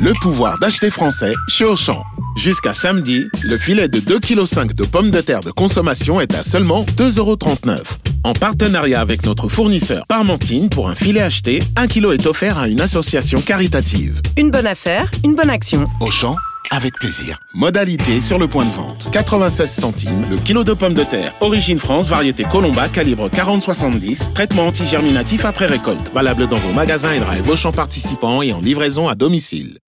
le pouvoir d'acheter français chez Auchan. Jusqu'à samedi, le filet de 2,5 kg de pommes de terre de consommation est à seulement 2,39€. En partenariat avec notre fournisseur Parmentine, pour un filet acheté, 1 kg est offert à une association caritative. Une bonne affaire, une bonne action. Auchan, avec plaisir. Modalité sur le point de vente. 96 centimes le kilo de pommes de terre. Origine France, variété Colomba, calibre 40-70. Traitement antigerminatif après récolte. Valable dans vos magasins et drive Auchan participants et en livraison à domicile.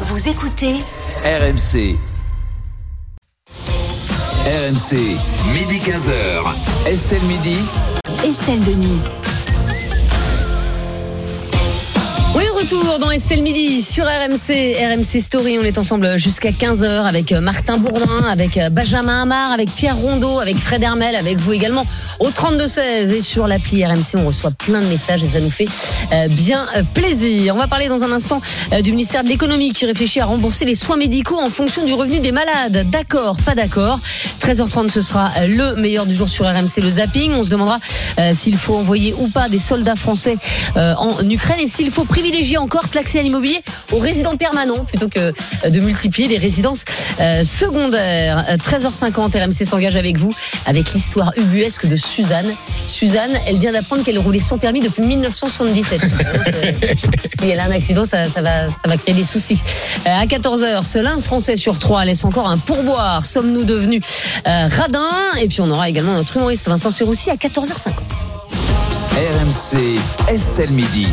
Vous écoutez RMC. RMC, midi 15h. Estelle Midi. Estelle Denis. Retour dans Estelle Midi sur RMC, RMC Story. On est ensemble jusqu'à 15h avec Martin Bourdin, avec Benjamin Amar, avec Pierre Rondeau, avec Fred Hermel, avec vous également au 32-16 et sur l'appli RMC. On reçoit plein de messages et ça nous fait euh, bien euh, plaisir. On va parler dans un instant euh, du ministère de l'économie qui réfléchit à rembourser les soins médicaux en fonction du revenu des malades. D'accord, pas d'accord. 13h30, ce sera le meilleur du jour sur RMC, le zapping. On se demandera s'il faut envoyer ou pas des soldats français en Ukraine et s'il faut privilégier en Corse l'accès à l'immobilier aux résidents permanents plutôt que de multiplier les résidences secondaires. 13h50, RMC s'engage avec vous avec l'histoire ubuesque de Suzanne. Suzanne, elle vient d'apprendre qu'elle roulait sans permis depuis 1977. Si elle a un accident, ça, va, ça va créer des soucis. Euh, à 14h, seul un Français sur trois laisse encore un pourboire. Sommes-nous devenus euh, radins? Et puis on aura également notre humoriste Vincent Serroussi à 14h50. RMC, Estelle Midi.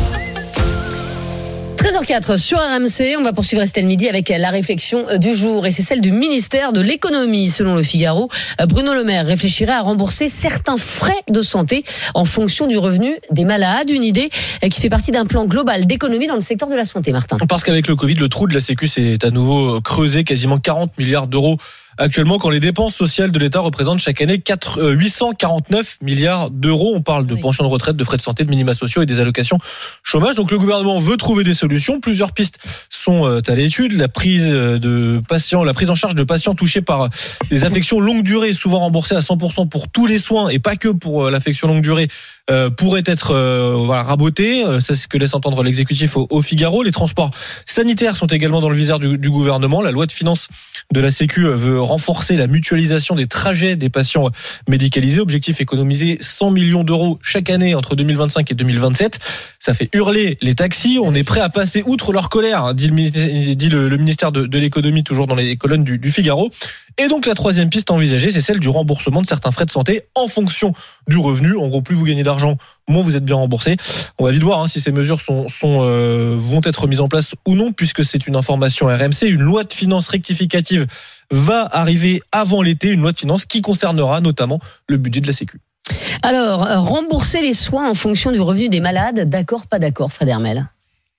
13h04 sur RMC, on va poursuivre Estelle Midi avec la réflexion du jour et c'est celle du ministère de l'économie. Selon le Figaro, Bruno Le Maire réfléchirait à rembourser certains frais de santé en fonction du revenu des malades. Une idée qui fait partie d'un plan global d'économie dans le secteur de la santé, Martin. Parce qu'avec le Covid, le trou de la Sécu s'est à nouveau creusé, quasiment 40 milliards d'euros actuellement quand les dépenses sociales de l'État représentent chaque année 4, 849 milliards d'euros. On parle de pensions de retraite, de frais de santé, de minima sociaux et des allocations chômage. Donc le gouvernement veut trouver des solutions. Plusieurs pistes sont euh, à l'étude. La prise de patients, la prise en charge de patients touchés par des affections longue durée, souvent remboursées à 100% pour tous les soins et pas que pour euh, l'affection longue durée, euh, pourrait être voilà, raboté. C'est ce que laisse entendre l'exécutif au, Figaro. Les transports sanitaires sont également dans le viseur du, gouvernement. La loi de finances de la Sécu veut renforcer la mutualisation des trajets des patients médicalisés. Objectif économiser 100 millions d'euros chaque année entre 2025 et 2027. Ça fait hurler les taxis. On est prêt à passer outre leur colère, hein, dit le, ministère de, l'économie, toujours dans les colonnes du, du Figaro. Et donc la troisième piste envisagée, c'est celle du remboursement de certains frais de santé en fonction du revenu. En gros, plus vous gagnez d'argent, moins vous êtes bien remboursé. On va vite voir hein, si ces mesures sont, euh, vont être mises en place ou non, puisque c'est une information RMC. Une loi de finances rectificative va arriver avant l'été, une loi de finances qui concernera notamment le budget de la Sécu. Alors, rembourser les soins en fonction du revenu des malades, d'accord, pas d'accord, Fred Hermel?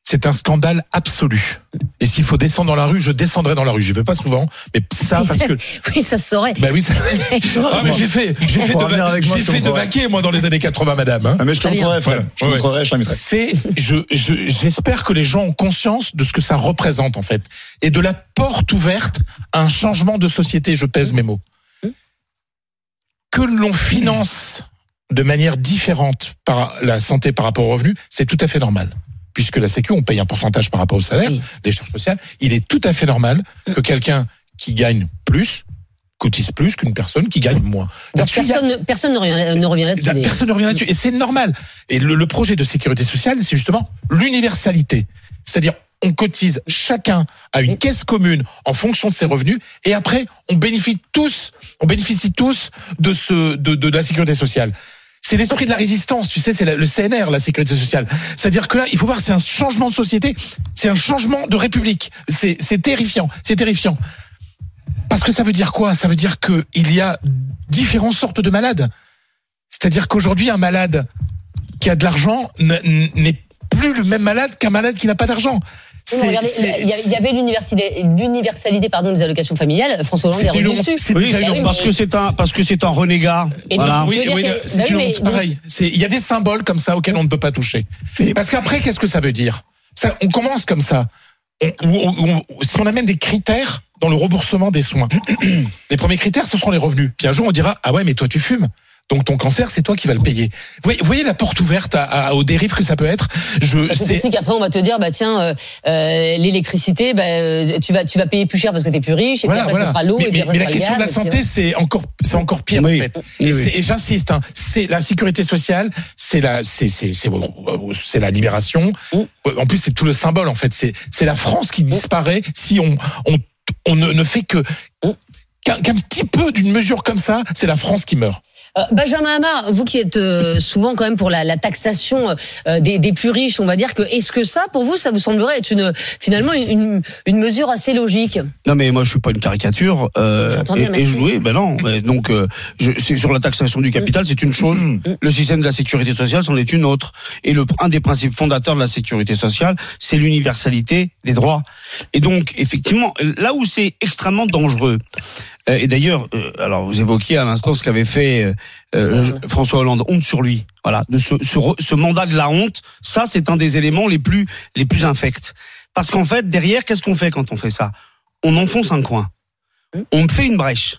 C'est un scandale absolu. Et s'il faut descendre dans la rue, je descendrai dans la rue. Je vais pas souvent, mais ça parce que oui, ça se saurait. Ben oui, ça... ah, mais j'ai fait, j'ai fait, de, j'ai fait de vaquer moi dans les années 80, madame. Hein. Ah, mais je te montrerai, frère. Je te montrerai, je C'est, je, j'espère que les gens ont conscience de ce que ça représente en fait, et de la porte ouverte à un changement de société. Je pèse mes mots. Que l'on finance de manière différente par la santé par rapport au revenu, c'est tout à fait normal puisque la Sécu, on paye un pourcentage par rapport au salaire, des charges sociales, il est tout à fait normal que mm. quelqu'un qui gagne plus cotise plus qu'une personne qui gagne moins. personne, personne, ne revient, là-dessus. Personne ne revient là-dessus. Et c'est normal. Et le, projet de sécurité sociale, c'est justement l'universalité. C'est-à-dire, on cotise chacun à une caisse commune en fonction de ses revenus, et après, on bénéficie tous, on bénéficie tous de ce, de, de la sécurité sociale c'est l'esprit de la résistance, tu sais, c'est le CNR, la sécurité sociale. C'est-à-dire que là, il faut voir, c'est un changement de société, c'est un changement de république. C'est terrifiant, c'est terrifiant. Parce que ça veut dire quoi? Ça veut dire qu'il y a différentes sortes de malades. C'est-à-dire qu'aujourd'hui, un malade qui a de l'argent n'est plus le même malade qu'un malade qui n'a pas d'argent il y avait l'universalité pardon des allocations familiales. François Hollande est revenu dessus. Oui, parce que c'est un parce que c'est un renégat. Voilà. Oui, oui, c'est une honte pareil. Il y a des symboles comme ça auxquels on ne peut pas toucher. Parce qu'après, qu'est-ce que ça veut dire? Ça, On commence comme ça. si on amène des critères dans le remboursement des soins, les premiers critères, ce seront les revenus. Puis un jour, on dira ah ouais, mais toi tu fumes. Donc ton cancer, c'est toi qui vas le payer. Vous voyez, vous voyez la porte ouverte à, à- aux dérives que ça peut être? Je Parce c'est c'est qu'après on va te dire bah tiens euh, euh, l'électricité bah, euh, tu vas tu vas payer plus cher parce que t'es plus riche et voilà, puis après voilà. ce sera l'eau mais, et puis après mais la question de la santé, c'est encore, c'est encore pire Oui. en fait. Oui, Et, oui. c'est- et j'insiste, hein, c'est la sécurité sociale, c'est la, c'est, c'est, c'est, c'est la libération. En plus, c'est tout le symbole en fait. C'est, c'est la France qui disparaît si on, on, on ne, ne fait que qu'un, qu'un petit peu d'une mesure comme ça, c'est la France qui meurt. Euh, Benjamin Hamar, vous qui êtes euh, souvent quand même pour la, la taxation euh, des, des plus riches, on va dire que est-ce que ça, pour vous, ça vous semblerait être une finalement une, une mesure assez logique? Non mais moi je suis pas une caricature. Euh, et, et oui, ben non. mais donc euh, je, c'est sur la taxation du capital, c'est une chose. Le système de la sécurité sociale, c'en est une autre. Et le un des principes fondateurs de la sécurité sociale, c'est l'universalité des droits. Et donc effectivement, là où c'est extrêmement dangereux. Euh, et d'ailleurs, euh, alors vous évoquiez à l'instant ce qu'avait fait euh, François Hollande, honte sur lui. Voilà, de ce, ce, ce mandat de la honte, ça c'est un des éléments les plus les plus infects. Parce qu'en fait, derrière, qu'est-ce qu'on fait quand on fait ça? On enfonce un coin. On fait une brèche.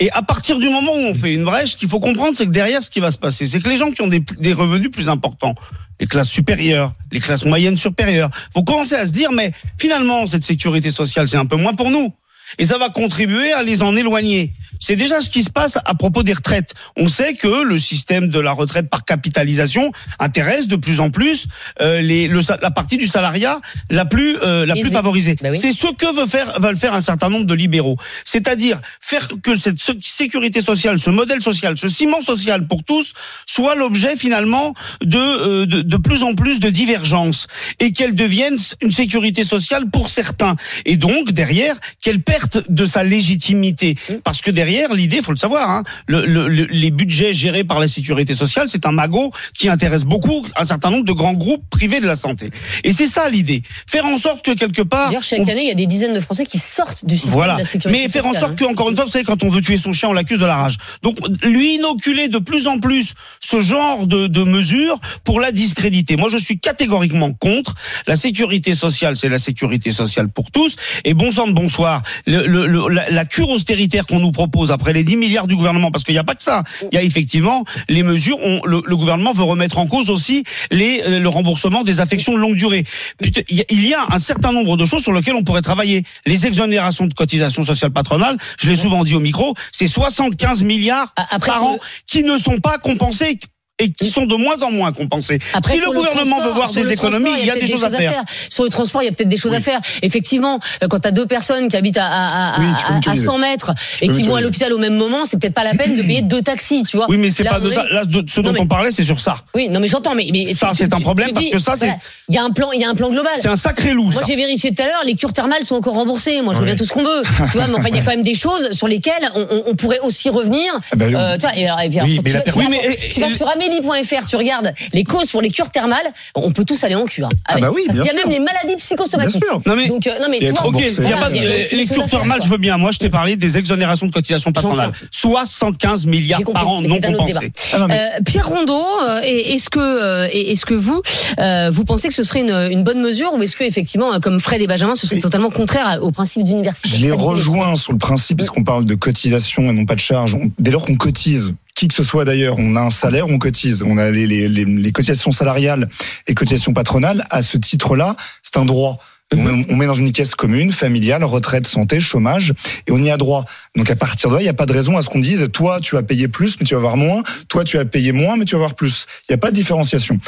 Et à partir du moment où on fait une brèche, ce qu'il faut comprendre, c'est que derrière, ce qui va se passer, c'est que les gens qui ont des, des revenus plus importants, les classes supérieures, les classes moyennes supérieures, vont commencer à se dire, mais finalement, cette sécurité sociale, c'est un peu moins pour nous. Et ça va contribuer à les en éloigner. C'est déjà ce qui se passe à propos des retraites. On sait que le système de la retraite par capitalisation intéresse de plus en plus euh, les, le, la partie du salariat la plus euh, la plus favorisée. Bah oui. C'est ce que veut faire, veulent faire un certain nombre de libéraux. C'est-à-dire faire que cette sé- sécurité sociale, ce modèle social, ce ciment social pour tous, soit l'objet finalement de, euh, de, de plus en plus de divergences et qu'elle devienne une sécurité sociale pour certains. Et donc, derrière, qu'elle perte de sa légitimité. Parce que derrière, l'idée, faut le savoir, hein, le, le- le- les budgets gérés par la sécurité sociale, c'est un magot qui intéresse beaucoup un certain nombre de grands groupes privés de la santé. Et c'est ça l'idée. Faire en sorte que quelque part... D'ailleurs, chaque on- année, il y a des dizaines de Français qui sortent du système voilà. de la sécurité Mais faire en sociale, sorte que, encore une fois, vous savez, quand on veut tuer son chien, on l'accuse de la rage. Donc, lui inoculer de plus en plus ce genre de, de mesures pour la discréditer. Moi, je suis catégoriquement contre. La sécurité sociale, c'est la sécurité sociale pour tous. Et bon sang de bonsoir, le, le- le- la, la cure austéritaire qu'on nous propose après les 10 milliards du gouvernement, parce qu'il n'y a pas que ça. Il y a effectivement les mesures. On, le, le gouvernement veut remettre en cause aussi les, le remboursement des affections de longue durée. Putain, Il y a- un certain nombre de choses sur lesquelles on pourrait travailler. Les exonérations de cotisations sociales patronales, je l'ai souvent dit au micro, c'est 75 milliards après, par an qui ne sont pas compensés et qui sont de moins en moins compensés. Après, si le gouvernement transport- veut voir des le économies, il y a des peut-être choses à faire. Sur le transport, il y a peut-être des choses à faire. Effectivement, euh, quand tu as deux personnes qui habitent à, à, à, Oui, tu peux à- à mutualiser. 100 mètres et qui vont à l'hôpital au même moment, c'est peut-être pas la peine de payer deux taxis, tu vois. Oui, mais c'est pas de ça. Là, ce dont on parlait, c'est sur ça. Oui, non, mais j'entends, mais, mais Ça, c'est un problème parce que ça, c'est- Il y a un plan, il y a un plan global. C'est un sacré loup, Moi, j'ai vérifié tout à l'heure, les cures thermales sont encore remboursées. Moi, je veux bien tout ce qu'on veut. tu vois, mais enfin, il y a quand même des choses sur lesquelles on, pourrait aussi revenir. Ah bah. Euh, tu vois, et puis, tu, vas- sur- amélie.fr, tu regardes les causes pour les cures thermales, on peut tous aller en cure. Ah bah oui, Parce qu'il y a même les maladies psychosomatiques. Bien sûr. Non mais Donc, euh, non, mais y a pas de, les cures thermales, quoi. je veux bien. Moi, je t'ai parlé des exonérations de cotisations patronales. 75 milliards compris, par an non compensés. Ah non, mais- Euh, Pierre Rondeau, euh, est-ce que, euh, est-ce que vous, euh, vous pensez que ce serait une, une bonne mesure ou est-ce que effectivement, comme Fred et Benjamin, ce serait Et- totalement contraire au principe d'université? Je les rejoins sur le principe, puisqu'on parle de cotisation et non pas de charge. On- dès lors qu'on cotise, qui que ce soit d'ailleurs, on a un salaire, on cotise. On a les, les, les, les cotisations salariales et cotisations patronales. À ce titre-là, c'est un droit. On, on met dans une caisse commune, familiale, retraite, santé, chômage, et on y a droit. Donc à partir de là, il n'y a pas de raison à ce qu'on dise, toi tu vas payer plus, mais tu vas avoir moins, toi tu vas payer moins, mais tu vas avoir plus. Il n'y a pas de différenciation.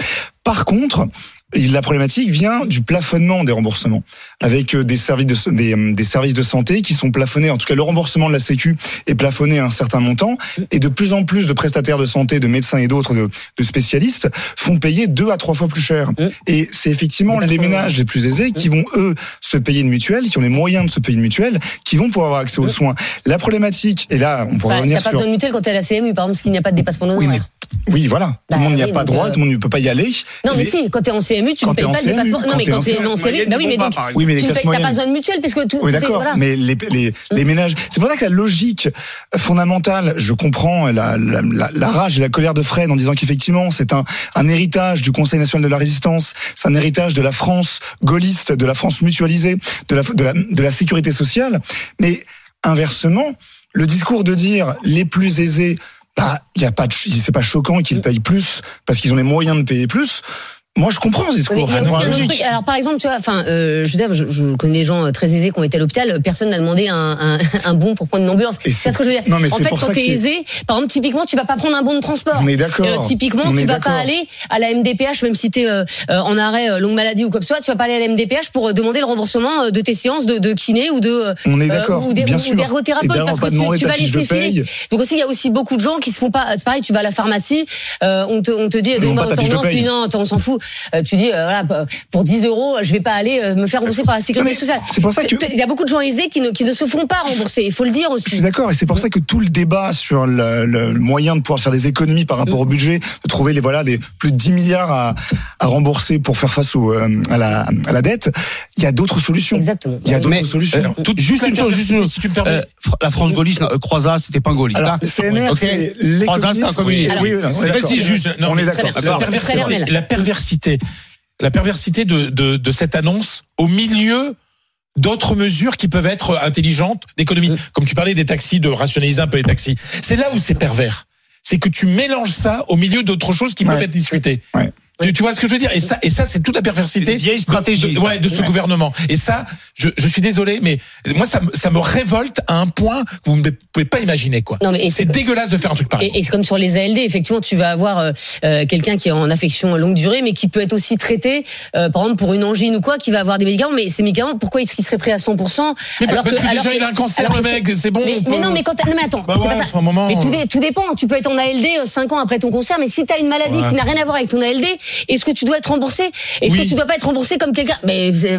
Par contre, la problématique vient du plafonnement des remboursements, avec euh, des services de, des, euh, des services de santé qui sont plafonnés, en tout cas le remboursement de la Sécu est plafonné à un certain montant, et de plus en plus de prestataires de santé, de médecins et d'autres, de, de spécialistes, font payer deux à trois fois plus cher. Et c'est effectivement les ménages les plus aisés qui vont, eux, se payer une mutuelle, qui ont les moyens de se payer une mutuelle, qui vont pouvoir avoir accès aux soins. La problématique, et là on pourrait Enfin, revenir T'as pas sur... besoin de mutuelle quand t'es à la CMU, par exemple, parce qu'il n'y a pas de dépassement Oui, mais oui, voilà. tout Bah le monde n'y a oui, pas droit, euh, tout le monde ne peut pas y aller. Non, mais Les- si, quand t'es en CMU, tu ne payes pas le CMU, dépassement. Non, mais quand t'es en CMU, bah oui, mais donc. Oui, mais les tu ne payes- pas besoin de mutuelle, puisque tout. Oui, tout est- d'accord. voilà. Mais les, les, les ménages, c'est pour ça que la logique fondamentale, je comprends la, la, la, la rage et la colère de Fred en disant qu'effectivement, c'est un, un héritage du Conseil national de la résistance, c'est un héritage de la France gaulliste, de la France mutualisée, de la, de la, de la sécurité sociale. Mais inversement, le discours de dire les plus aisés bah, il y a pas de, c'est pas choquant qu'ils payent plus parce qu'ils ont les moyens de payer plus. Moi, je comprends ce Oui, discours. un truc. Alors par exemple, tu vois, enfin, euh, je je, je connais des gens euh, très aisés qui ont été à l'hôpital. Personne n'a demandé un, un, un bon pour prendre une ambulance. C'est ce que je veux dire. Non, mais en fait, quand t'es aisé, par exemple, typiquement, tu vas pas prendre un bon de transport. On est d'accord. Euh, typiquement, On tu vas pas aller à la MDPH, même si t'es euh, euh, en arrêt euh, longue maladie ou quoi que ce soit, tu vas pas aller à la MDPH pour demander le remboursement de tes séances de, de kiné ou de On est d'accord, ou d'ergothérapeute parce que tu, vas laisser filer. Donc aussi, il y a aussi beaucoup de gens qui se font pas. C'est pareil, tu vas à la pharmacie, on te on te dit non, on s'en fout. Euh, tu dis euh, voilà pour 10 euros, je vais pas aller euh, me faire rembourser par la sécurité sociale. c'est pour ça que- Il y a beaucoup de gens aisés qui ne qui ne se font pas rembourser. Il faut le dire Je suis aussi. d'accord, et c'est pour ça que tout le débat sur le, moyen de pouvoir faire des économies par rapport au budget, de trouver les voilà des plus de 10 milliards à, à rembourser pour faire face au, à, la, à la dette, il y a d'autres solutions. Exactement. Il y a d'autres solutions. euh, tout- juste une chose, juste une chose. Si tu me permets. Euh, la France gaulliste, euh, Croizat, c'était pas un gaulliste. Alors, hein. CNR, Ok. c'est un communiste. Oui, oui, on est C'est d'accord. On est la perversité, perversité, la perversité de, de, de cette annonce au milieu d'autres mesures qui peuvent être intelligentes d'économie. Mm. Comme tu parlais des taxis, de rationaliser un peu les taxis. C'est là où c'est pervers. C'est que tu mélanges ça au milieu d'autres choses qui Ouais. peuvent être discutées. Ouais. Tu, tu vois ce que je veux dire? Et ça, et ça, c'est toute la perversité. Vieille de- stratégie, de, ouais, de ce Ouais. gouvernement. Et ça, je, je suis désolé, mais moi, ça, me- ça me révolte à un point que vous ne pouvez pas imaginer, quoi. Non, mais et C'est dégueulasse de faire un truc pareil. Et, et c'est comme sur les ALD, effectivement, tu vas avoir euh, euh, quelqu'un qui est en affection longue durée, mais qui peut être aussi traité, euh, par exemple, pour une angine ou quoi, qui va avoir des médicaments. Mais ces médicaments, pourquoi est-ce qu'ils seraient pris à 100% Mais alors parce que, alors déjà, il a un cancer, le que mec, c'est- bon. Mais, on mais peut- non, mais quand non, mais attends, Bah c'est ouais, pas ça. enfin, un moment, mais tout, dé- tout dépend. Tu peux être en ALD 5 ans après ton cancer, mais si t'as une maladie Ouais. qui n'a rien à voir avec ton ALD, est-ce que tu dois être remboursé? Est-ce Oui. que tu dois pas être remboursé comme quelqu'un? Mais c'est-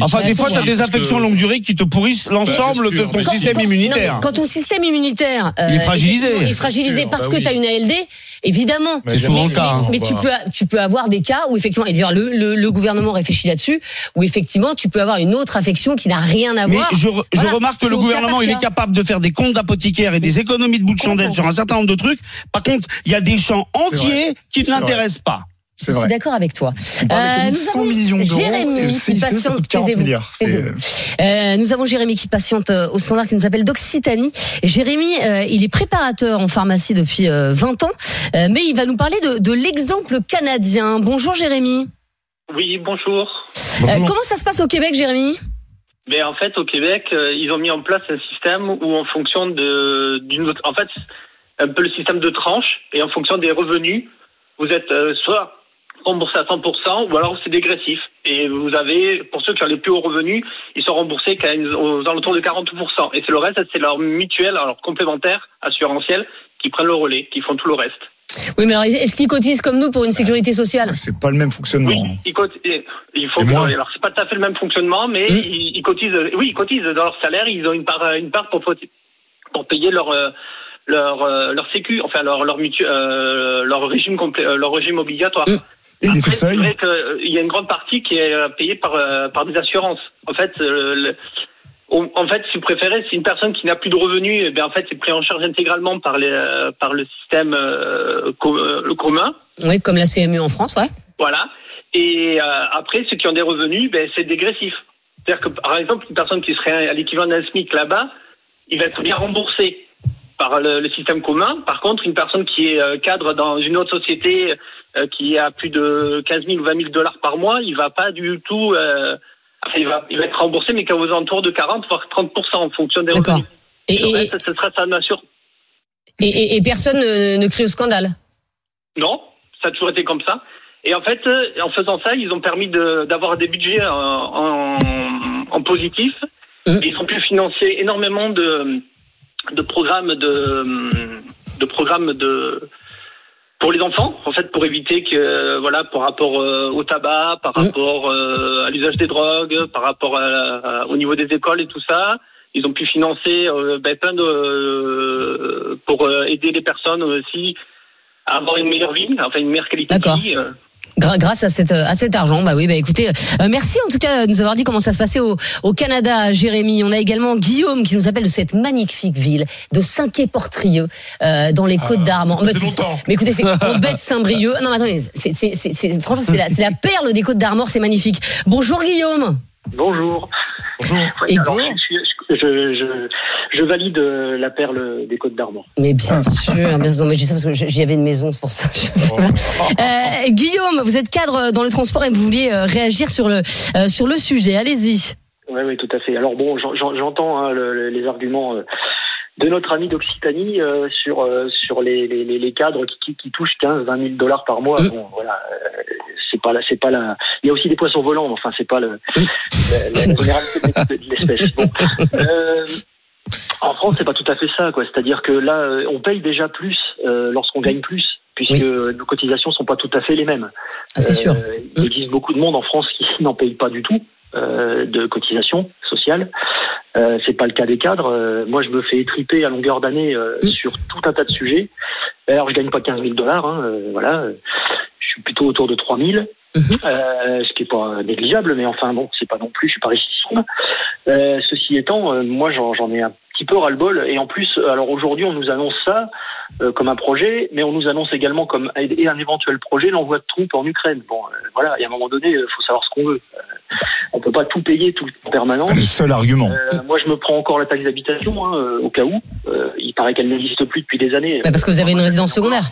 Enfin, Ouais, des fois, si, tu as des affections que- longue durée qui te pourrissent l'ensemble Bah, bien de ton système Quand- immunitaire. non, mais quand ton système immunitaire euh, Il est fragilisé. effectivement, est fragilisé Sûr, parce bah que oui. tu as une ALD, évidemment. C'est souvent mais, le cas, mais- hein. mais tu peux tu peux avoir des cas où effectivement et dire le, le, le gouvernement réfléchit là-dessus où effectivement tu peux avoir une autre affection qui n'a rien à Mais voir. je, re- je Voilà, remarque que le gouvernement, il est capable de faire des comptes d'apothicaires et des économies de bout de chandelle sur un certain nombre de trucs. Par contre, il y a des champs entiers qui ne l'intéressent pas. C'est Je suis d'accord avec toi. De nous 100 avons millions d'euros Jérémy et le qui CICE, ça patiente, coûte 40 taisez-vous, milliards. Euh, nous avons Jérémy qui patiente euh, au standard qui nous appelle d'Occitanie. Jérémy, euh, il est préparateur en pharmacie depuis euh, 20 ans, euh, mais il va nous parler de, de l'exemple canadien. Bonjour Jérémy. Oui, bonjour. Euh, comment ça se passe au Québec, Jérémy? Mais en fait, au Québec, euh, ils ont mis en place un système où, en fonction de d'une autre, en fait, un peu le système de tranche et en fonction des revenus, vous êtes euh, soit remboursé à 100% ou alors c'est dégressif. Et vous avez, pour ceux qui ont les plus hauts revenus, ils sont remboursés qu'à aux alentours de 40%. Et c'est le reste, c'est leur mutuelle, alors complémentaire, assurantielle, qui prennent le relais, qui font tout le reste. Oui, mais alors est-ce qu'ils cotisent comme nous pour une sécurité sociale? C'est pas le même fonctionnement. Oui, ils cot- et- il faut moi alors c'est pas tout à fait le même fonctionnement, mais Mm. ils, ils cotisent. Oui, ils cotisent dans leur salaire. Ils ont une part, une part pour pour payer leur euh, leur euh, leur sécu, enfin leur leur mutu, euh, leur régime complet, euh, leur régime obligatoire. Mm. Et Après, c'est vrai qu'il y a une grande partie qui est euh, payée par euh, par des assurances. En fait, euh, le- en fait, si vous préférez, c'est une personne qui n'a plus de revenus, eh bien, en fait, c'est pris en charge intégralement par les euh, par le système euh, euh, commun. Oui, comme la CMU en France, ouais. Voilà. Et euh, après, ceux qui ont des revenus, ben, c'est dégressif. C'est-à-dire que, par exemple, une personne qui serait à l'équivalent d'un SMIC là-bas, il va être bien remboursé par le, le système commun. Par contre, une personne qui est euh, cadre dans une autre société euh, qui a plus de 15 000 ou 20 000 dollars par mois, il va pas du tout... euh, enfin, il, va, il va être remboursé, mais qu'à aux alentours de 40 voire 30% en fonction des revenus. Et, et, reste, ce sera sa nation. et, et- et personne ne, ne crie au scandale? Non, ça a toujours été comme ça. Et en fait, euh, en faisant ça, ils ont permis de- d'avoir des budgets en, en, en positif. Mhm. Ils ont pu financer énormément de, de programmes de, de programmes de pour les enfants, en fait, pour éviter que, voilà, par rapport euh, au tabac, par Mhm. rapport euh, à l'usage des drogues, par rapport à- à- au niveau des écoles et tout ça. Ils ont pu financer euh, ben, plein de euh, pour aider les personnes aussi à avoir une meilleure vie, enfin une meilleure qualité de vie. Grâce à, cette, à cet argent, bah oui, bah écoutez, euh, merci en tout cas de nous avoir dit comment ça se passait au, au Canada, Jérémy. On a également Guillaume qui nous appelle de cette magnifique ville de Saint-Quay-Portrieux, euh, dans les Côtes d'Armor. ça Mais, écoutez, c'est en bête Saint-Brieuc. Non, mais attendez, c'est, c'est, c'est, c'est- franchement, c'est la, c'est la perle des Côtes d'Armor, c'est magnifique. Bonjour Guillaume. Bonjour. Bonjour. Et alors, bon. je, suis- je, je, je valide euh, la perle des Côtes d'Armor. Mais bien sûr, bien sûr. Mais je dis ça parce que j'y avais une maison, c'est pour ça. Euh, Guillaume, vous êtes cadre dans le transport et vous vouliez euh, réagir sur le euh, sur le sujet. Allez-y. Oui, oui, tout à fait. Alors bon, j'en- j'en- j'entends hein, le- le- les arguments euh, de notre ami d'Occitanie euh, sur euh, sur les, les, les- cadres qui, qui, qui touchent 15, 20 000 dollars par mois. Mm. Bon, voilà, euh, c'est pas la, c'est pas la. Il y a aussi des poissons volants, mais enfin, c'est pas le, la, la généralité de, l'espèce. Bon. Euh, en France, c'est pas tout à fait ça, quoi. C'est-à-dire que là, euh, on paye déjà plus euh, lorsqu'on gagne plus, puisque Oui. nos cotisations sont pas tout à fait les mêmes. Ah, c'est sûr. Euh, il existe beaucoup de monde en France qui n'en paye pas du tout de cotisations sociales. Euh, c'est pas le cas des cadres. Euh, moi, je me fais étriper à longueur d'année euh, Mm. sur tout un tas de sujets. Alors, je gagne pas 15 000 dollars. Hein, euh, voilà, je suis plutôt autour de 3 000. Mhm. Euh, ce qui est pas négligeable, mais enfin bon, c'est pas non plus, je suis pas richissime. Euh, ceci étant, euh, moi j'en j'en ai un petit peu ras-le-bol, et en plus, alors aujourd'hui on nous annonce ça euh, comme un projet, mais on nous annonce également comme et un éventuel projet l'envoi de troupes en Ukraine. Bon, euh, voilà, et à un moment donné, il faut savoir ce qu'on veut. Euh, on peut pas tout payer tout en permanence. C'est le seul argument. Euh, moi, je me prends encore la taxe d'habitation hein, euh, au cas où. Euh, il paraît qu'elle n'existe plus depuis des années. Bah, parce que vous avez une résidence secondaire.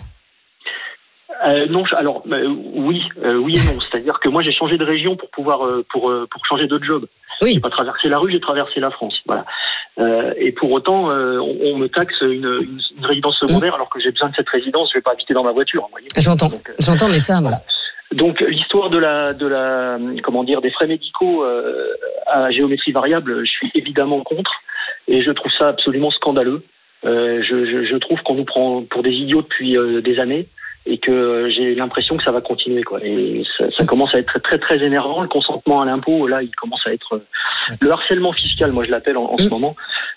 Euh, non, alors euh, oui, euh, oui et non. C'est-à-dire que moi j'ai changé de région pour pouvoir euh, pour euh, pour changer de job. Oui. J'ai pas traversé la rue, j'ai traversé la France. Voilà. Euh, et pour autant, euh, on, on me taxe une, une, résidence secondaire alors que j'ai besoin de cette résidence. Je vais pas habiter dans ma voiture. J'entends. Euh, J'entends, mais ça, donc l'histoire de la de la comment dire des frais médicaux euh, à géométrie variable, je suis évidemment contre et je trouve ça absolument scandaleux. Euh, je, je, je trouve qu'on nous prend pour des idiots depuis euh, des années et que j'ai l'impression que ça va continuer quoi. Et ça, ça commence à être très très énervant. Le consentement à l'impôt, là, il commence à être euh, le harcèlement fiscal, moi je l'appelle en, en ce Mm. moment.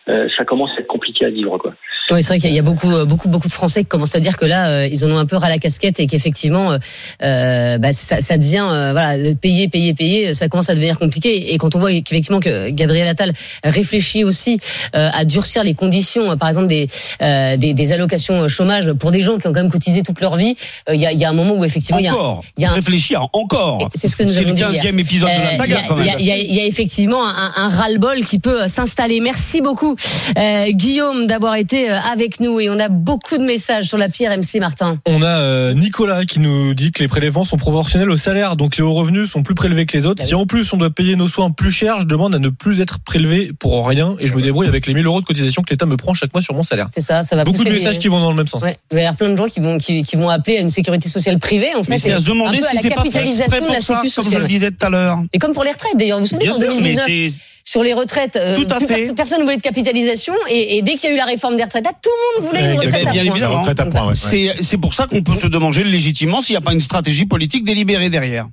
euh, ça commence à être compliqué à vivre quoi. Oui, c'est vrai qu'il y a beaucoup, euh, beaucoup, beaucoup de Français qui commencent à dire que là, euh, ils en ont un peu ras la casquette et qu'effectivement, euh, euh, bah, ça, ça devient, euh, voilà, payer, payer, payer, ça commence à devenir compliqué. Et quand on voit qu'effectivement que Gabriel Attal réfléchit aussi euh, à durcir les conditions, par exemple des, euh, des, des allocations chômage pour des gens qui ont quand même cotisé toute leur vie, il y, a, il y a un moment où effectivement, il y a, Encore. il y a un- Réfléchir encore. c'est ce que nous C'est avons le dit hier. 15e épisode de la Euh, saga, il y a- y, effectivement un, un ras-le-bol qui peut s'installer. Merci beaucoup, euh, Guillaume, d'avoir été euh, avec nous. Et on a beaucoup de messages sur la pierre MC Martin. On a euh, Nicolas qui nous dit que les prélèvements sont proportionnels au salaire, donc les hauts revenus sont plus prélevés que les autres. Ah oui. Si en plus on doit payer nos soins plus cher, je demande à ne plus être prélevé pour rien et je me débrouille avec les 1000 euros de cotisation que l'État me prend chaque mois sur mon salaire. C'est ça, ça va Beaucoup de messages qui vont dans le même sens. Ouais, il va y avoir plein de gens qui vont qui, qui vont appeler à une sécurité sociale privée. En fait, Mais c'est à se demander si la c'est pas fait capitalisation exprès de pour la ça, comme je le disais tout à l'heure. Et comme pour les retraites, d'ailleurs, vous vous souvenez Bien en sûr, mais 2019 c'est sur les retraites, euh, Tout à plus fait. perso- personne ne voulait de capitalisation et, et dès qu'il y a eu la réforme des retraites, là, tout le monde voulait une retraite bien à point. évidemment. Retraite à point, ouais. c'est pour ça qu'on peut se demander légitimement s'il n'y a pas une stratégie politique délibérée derrière.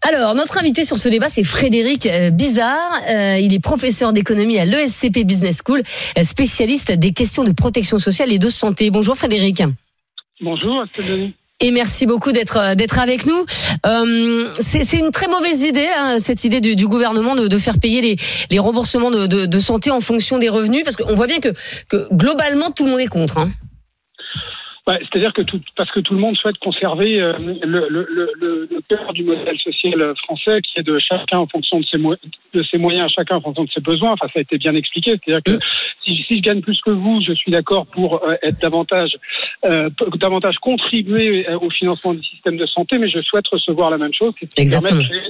Alors, notre invité sur ce débat, c'est Frédéric euh, Bizarre. Euh, il est professeur d'économie à l'ESCP Business School, spécialiste des questions de protection sociale et de santé. Bonjour Frédéric. Bonjour, Denis. Et merci beaucoup d'être euh, d'être avec nous. Euh, c'est une très mauvaise idée, hein, cette idée du, du gouvernement de, de faire payer les, les remboursements de, de, de santé en fonction des revenus, parce qu'on voit bien que, que globalement tout le monde est contre. Hein. Ouais, C'est-à-dire que tout, parce que tout le monde souhaite conserver euh, le, le, le, le le cœur du modèle social français, qui est de chacun en fonction de ses, de ses moyens, chacun en fonction de ses besoins. Enfin, ça a été bien expliqué. C'est-à-dire que Mm. Si, si je gagne plus que vous, je suis d'accord pour euh, être davantage, euh, davantage contribuer euh, au financement du système de santé, mais je souhaite recevoir la même chose, qui permet Exactement. de créer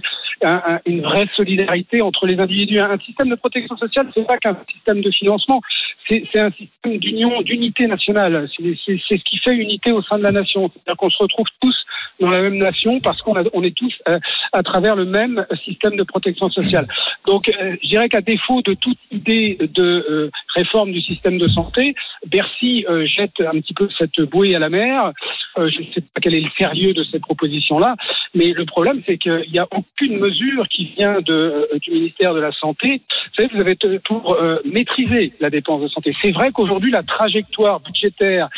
un- un- une vraie solidarité entre les individus. Un système de protection sociale, c'est pas qu'un système de financement, c'est un système d'union, d'unité nationale. C'est ce qui fait unité au sein de la nation. C'est-à-dire qu'on se retrouve tous dans la même nation parce qu'on on est tous euh, à travers le même système de protection sociale. Donc, euh, je dirais qu'à défaut de toute idée de euh, réforme du système de santé, Bercy euh, jette un petit peu cette bouée à la mer. Euh, je ne sais pas quel est le sérieux de cette proposition-là, mais le problème, c'est qu'il n'y a aucune mesure qui vient de, euh, du ministère de la Santé. Vous savez, vous avez pour euh, maîtriser la dépense de santé. C'est vrai qu'aujourd'hui, la trajectoire budgétaire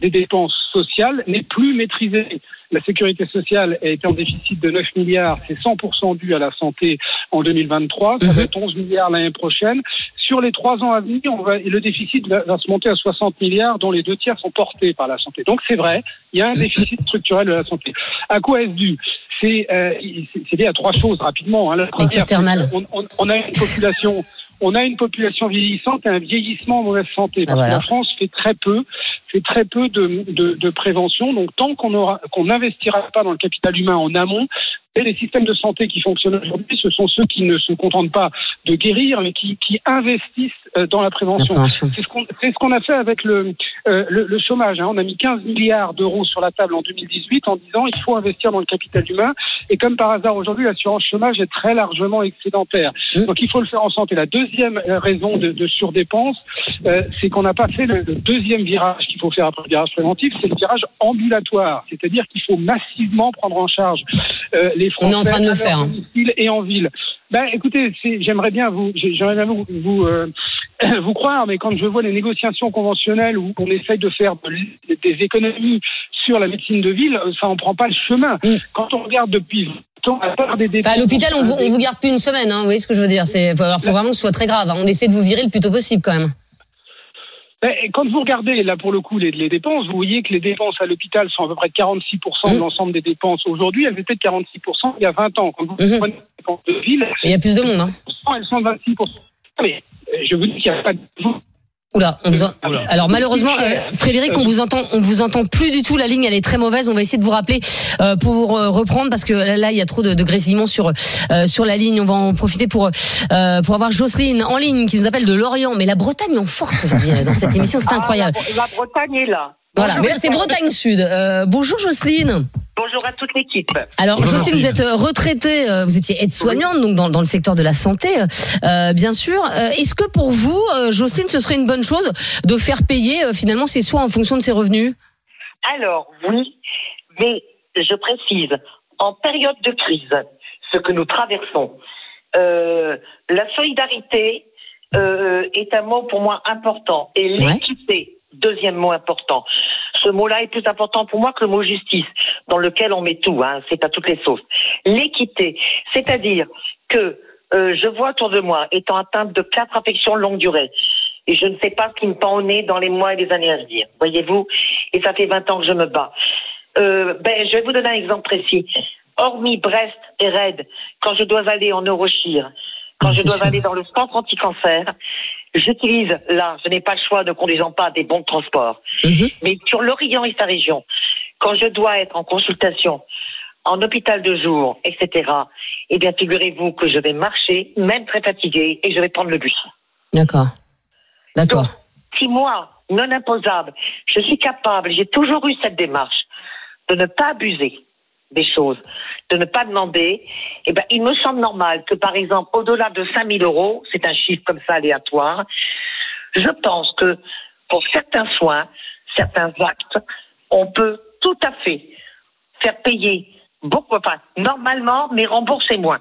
des dépenses sociales n'est plus maîtrisée. La sécurité sociale a été en déficit de 9 milliards, c'est 100% dû à la santé en 2023, ça va Mhm. être 11 milliards l'année prochaine. Sur les trois ans à venir, on va, le déficit va, va se monter à 60 milliards, dont les deux tiers sont portés par la santé. Donc c'est vrai, il y a un déficit structurel de la santé. À quoi est-ce dû? C'est euh, lié à trois choses rapidement. hein. La première, on, on a une population on a une population vieillissante et un vieillissement en mauvaise santé. Parce voilà. que la France fait très peu, fait très peu de, de, de prévention. Donc tant qu'on aura, qu'on n'investira pas dans le capital humain en amont, et les systèmes de santé qui fonctionnent aujourd'hui, ce sont ceux qui ne se contentent pas de guérir, mais qui, qui investissent euh, dans la prévention. C'est ce qu'on ce a fait avec le, euh, le, le chômage. hein. On a mis 15 milliards d'euros sur la table en 2018 en disant il faut investir dans le capital humain. Et comme par hasard aujourd'hui, l'assurance chômage est très largement excédentaire. Mmh. Donc il faut le faire en santé. La deuxième euh, raison de, de surdépense, euh, c'est qu'on n'a pas fait le, le deuxième virage qu'il faut faire après le virage préventif, c'est le virage ambulatoire. C'est-à-dire qu'il faut massivement prendre en charge euh, les On est en train de le faire, hein. et en ville. Ben, écoutez, j'aimerais bien vous, j'ai- j'aimerais bien vous, vous, euh, vous croire, mais quand je vois les négociations conventionnelles où on essaye de faire de des économies sur la médecine de ville, ça en prend pas le chemin. Mm. Quand on regarde depuis 20 ans, à part des dépenses, Enfin, à l'hôpital, on vous, on vous garde plus une semaine, hein, vous voyez ce que je veux dire. C'est, faut, alors, faut vraiment que ce soit très grave. hein. On essaie de vous virer le plus tôt possible quand même. Ben, quand vous regardez là pour le coup les, les dépenses, vous voyez que les dépenses à l'hôpital sont à peu près de 46% de Mm. l'ensemble des dépenses aujourd'hui. Elles étaient de 46% il y a 20 ans. Quand vous Mhm. prenez les dépenses de ville, il y a plus de monde. Hein. elles sont de 26%. Mais euh, je vous dis qu'il n'y a pas de Oula, on vous en- alors malheureusement, euh, Frédéric, on vous entend, on vous entend plus du tout. La ligne, elle est très mauvaise. On va essayer de vous rappeler euh, pour reprendre parce que là, là, il y a trop de, de grésillements sur euh, sur la ligne. On va en profiter pour euh, pour avoir Jocelyne en ligne qui nous appelle de Lorient. Mais la Bretagne en force aujourd'hui euh, dans cette émission, c'est incroyable. Ah, la, la Bretagne est là. Voilà, Bonjour, mais là c'est Bretagne Sud. Euh, bonjour Jocelyne. Bonjour à toute l'équipe. Alors, Bonjour, Jocelyne, vous êtes euh, retraitée, euh, vous étiez aide-soignante, donc dans, dans le secteur de la santé, euh, bien sûr. Euh, Est-ce que pour vous, euh, Jocelyne, ce serait une bonne chose de faire payer euh, finalement ses soins en fonction de ses revenus? Alors, oui, mais je précise, en période de crise, ce que nous traversons, euh, la solidarité euh, est un mot pour moi important. Et Ouais. Deuxième mot important. Ce mot-là est plus important pour moi que le mot justice, dans lequel on met tout, hein, c'est à toutes les sauces. L'équité, c'est-à-dire que euh, je vois autour de moi, étant atteinte de quatre affections longue durée, et je ne sais pas ce qui me pend au nez dans les mois et les années à venir, voyez-vous, et ça fait 20 ans que je me bats. Euh, ben, je vais vous donner un exemple précis. Hormis Brest et Rennes, quand je dois aller en Eurochir, quand Ah, je dois sûr. aller dans le centre anti-cancer, j'utilise, là, je n'ai pas le choix ne conduisant pas des bons de transport. Mhm. Mais sur l'Orient et sa région, quand je dois être en consultation, en hôpital de jour, etc., eh bien, figurez-vous que je vais marcher, même très fatiguée, et je vais prendre le bus. D'accord. D'accord. Si moi, non imposable, je suis capable, j'ai toujours eu cette démarche de ne pas abuser des choses, de ne pas demander, eh ben, il me semble normal que, par exemple, au-delà de 5 000 euros, c'est un chiffre comme ça aléatoire, je pense que pour certains soins, certains actes, on peut tout à fait faire payer beaucoup, enfin, normalement, mais rembourser moins.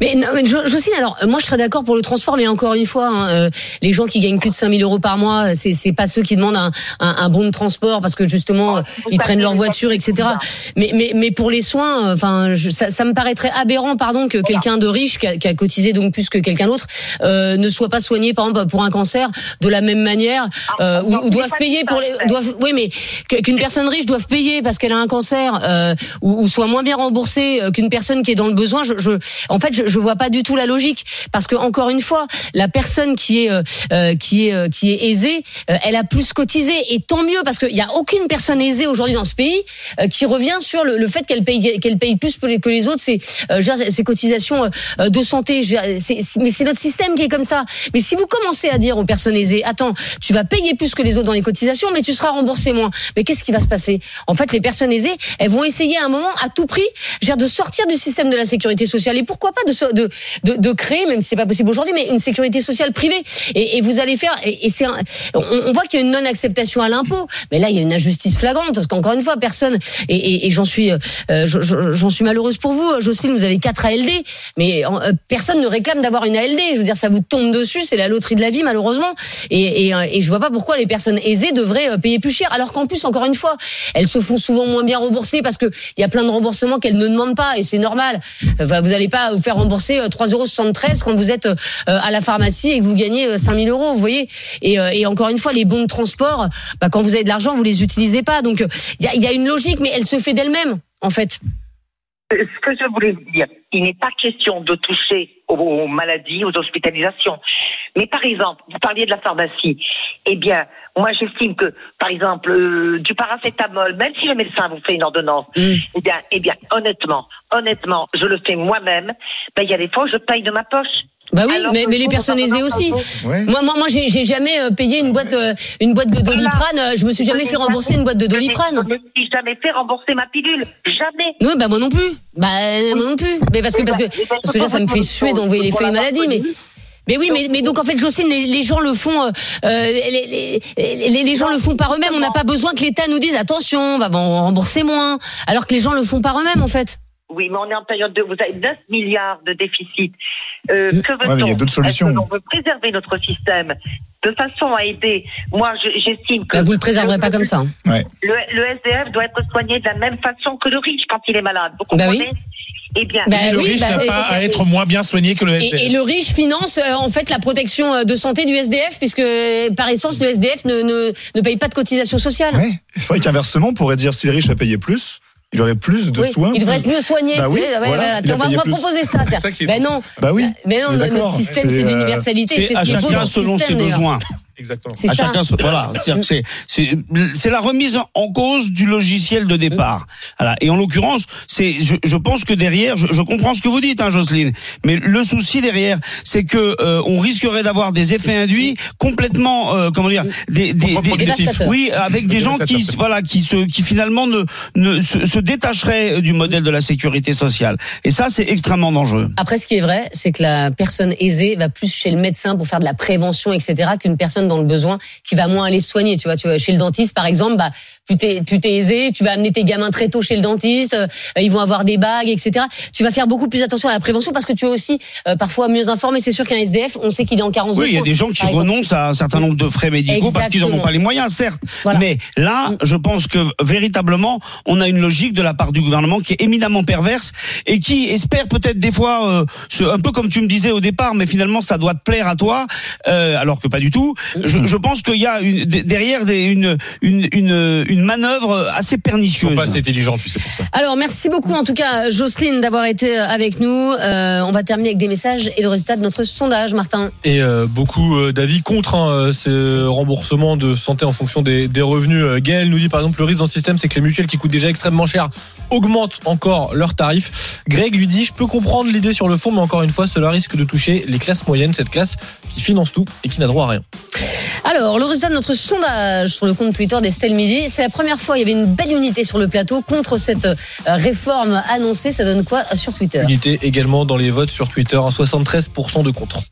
Mais, non, mais Jo- Jocelyne, alors euh, moi je serais d'accord pour le transport, mais encore une fois, hein, euh, les gens qui gagnent plus de 5000 euros par mois, euh, c'est c'est pas ceux qui demandent un, un, un bon de transport parce que justement Vous ils prennent leur voiture, etc. Mais mais mais pour les soins, enfin je- ça, ça me paraîtrait aberrant, pardon, que quelqu'un de riche qui a, qui a cotisé donc plus que quelqu'un d'autre euh, ne soit pas soigné par exemple pour un cancer de la même manière, euh, ou, ou doivent payer pour les doivent oui mais qu'une personne riche doive payer parce qu'elle a un cancer euh, ou, ou soit moins bien remboursée qu'une personne qui est dans le besoin. Je, je en fait je, je vois pas du tout la logique. Parce que encore une fois la personne qui est euh, euh, qui est euh, qui est aisée euh, elle a plus cotisé. Et tant mieux parce qu'il y a aucune personne aisée aujourd'hui dans ce pays euh, qui revient sur le, le fait qu'elle paye qu'elle paye plus que les, que les autres. C'est euh, ces cotisations de santé Je mais c'est notre système qui est comme ça. Mais si vous commencez à dire aux personnes aisées attends tu vas payer plus que les autres dans les cotisations mais tu seras remboursé moins. Mais qu'est-ce qui va se passer? En fait les personnes aisées elles vont essayer à un moment à tout prix de sortir du système de la sécurité sociale. Et pourquoi pas de créer même si c'est pas possible aujourd'hui mais une sécurité sociale privée. Et, vous allez faire et, c'est on, on voit qu'il y a une non acceptation à l'impôt. Mais là il y a une injustice flagrante parce qu'encore une fois personne et, j'en suis euh, je- je- j'en suis malheureuse pour vous Jocelyne vous avez quatre ALD mais euh, personne ne réclame d'avoir une ALD je veux dire ça vous tombe dessus c'est la loterie de la vie malheureusement. Et, et, euh, je vois pas pourquoi les personnes aisées devraient payer plus cher alors qu'en plus encore une fois elles se font souvent moins bien rembourser parce que il y a plein de remboursements qu'elles ne demandent pas et c'est normal. Vous allez pas vous faire rembourser euh, 3,73 euros quand vous êtes euh, à la pharmacie et que vous gagnez euh, 5000 euros vous voyez. Et, euh, encore une fois les bons de transport bah, quand vous avez de l'argent vous les utilisez pas. Donc euh, il y a une logique mais elle se fait d'elle-même en fait ce que je voulais dire, il n'est pas question de toucher aux, aux maladies, aux hospitalisations. Mais par exemple, vous parliez de la pharmacie. Eh bien, moi j'estime que, par exemple, euh, du paracétamol, même si le médecin vous fait une ordonnance, eh bien, eh bien, honnêtement, honnêtement, je le fais moi-même. Ben, il y a des fois où je paye de ma poche. Bah oui, Alors mais, mais les personnes aisées aussi. Moi, moi, moi, j'ai j'ai jamais euh, payé une boîte, euh, une boîte de doliprane. euh, Je me suis jamais fait rembourser une boîte de doliprane. Je me suis jamais fait rembourser ma pilule. Jamais. Oui, bah moi non plus. Bah euh, moi non plus. Mais parce que parce que parce que déjà ça me fait suer d'envoyer les feuilles maladie, mais. Mais oui, mais, mais donc en fait, Jocelyne, les, les gens le font, euh, les, les, les, les gens le font par eux-mêmes. On n'a pas besoin que l'État nous dise attention, on va rembourser moins, alors que les gens le font par eux-mêmes en fait. Oui, mais on est en période de. Vous avez 9 milliards de déficit. Euh, que veut-on Ouais, mais il y a d'autres solutions. L'on veut préserver notre système de façon à aider Moi, je- j'estime que. Bah, vous le préserverez pas comme ça. hein. Ouais. Le, le SDF doit être soigné de la même façon que le riche quand il est malade. Vous Bah comprenez Eh bien, Bah le oui, riche bah, n'a et- pas à être moins bien soigné que le SDF. Et, et le riche finance euh, en fait la protection euh, de santé du SDF puisque par essence le SDF ne, ne, ne paye pas de cotisation sociale. Ouais. C'est vrai qu'inversement, on pourrait dire si les riches a payé plus, il aurait plus de Oui, soins. il devrait plus- être mieux soigné. Bah tu oui, sais, voilà, on va, proposer ça. Ça qui est Ben non, Bah oui. mais non, notre système c'est C'est, euh, l'universalité, c'est C'est ce à qui est beau chacun selon ses besoins. Exactement. C'est à ça. chacun, voilà. C'est-à-dire que c'est- C'est c'est la remise en cause du logiciel de départ. Voilà. Et en l'occurrence, c'est, je, je pense que derrière, je, je comprends ce que vous dites, hein, Jocelyne. Mais le souci derrière, c'est que euh, on risquerait d'avoir des effets induits complètement, euh, comment dire, des, des, des- oui, avec des gens qui, voilà, qui se, qui finalement ne, ne se, se détacheraient du modèle de la sécurité sociale. Et ça, c'est extrêmement dangereux. Après, ce qui est vrai, c'est que la personne aisée va plus chez le médecin pour faire de la prévention, etc., qu'une personne dans le besoin qui va moins aller soigner. Tu vois, tu vois, chez le dentiste, par exemple, bah, plus t'es, plus t'es aisé, tu vas amener tes gamins très tôt chez le dentiste, euh, ils vont avoir des bagues, etc. Tu vas faire beaucoup plus attention à la prévention parce que tu es aussi euh, parfois mieux informé. C'est sûr qu'un SDF, on sait qu'il est en carence Oui, il y a des gens qui renoncent à un certain nombre de frais médicaux parce qu'ils n'en ont pas les moyens, certes. Voilà. Mais là, Mm. je pense que véritablement, on a une logique de la part du gouvernement qui est éminemment perverse et qui espère peut-être des fois, euh, ce- un peu comme tu me disais au départ, mais finalement ça doit te plaire à toi, euh, alors que pas du tout. Mm. Je, je pense qu'il y a une, derrière des- une, une, une, une manœuvre assez Ils sont pernicieuse. pas assez intelligents, puis c'est pour ça. Alors, merci beaucoup en tout cas, Jocelyne, d'avoir été avec nous. Euh, on va terminer avec des messages et le résultat de notre sondage, Martin. Et euh, beaucoup euh, d'avis contre hein, euh, ce remboursement de santé en fonction des, des revenus. Euh, Gaël nous dit par exemple le risque dans le système, c'est que les mutuelles qui coûtent déjà extrêmement cher augmentent encore leurs tarifs. Greg lui dit, je peux comprendre l'idée sur le fond, mais encore une fois, cela risque de toucher les classes moyennes, cette classe qui finance tout et qui n'a droit à rien. Alors, le résultat de notre sondage sur le compte Twitter d'Estelle Midi, c'est la première fois, il y avait une belle unité sur le plateau contre cette euh, réforme annoncée. Ça donne quoi euh, sur Twitter? Unité également dans les votes sur Twitter, un 73% de contre.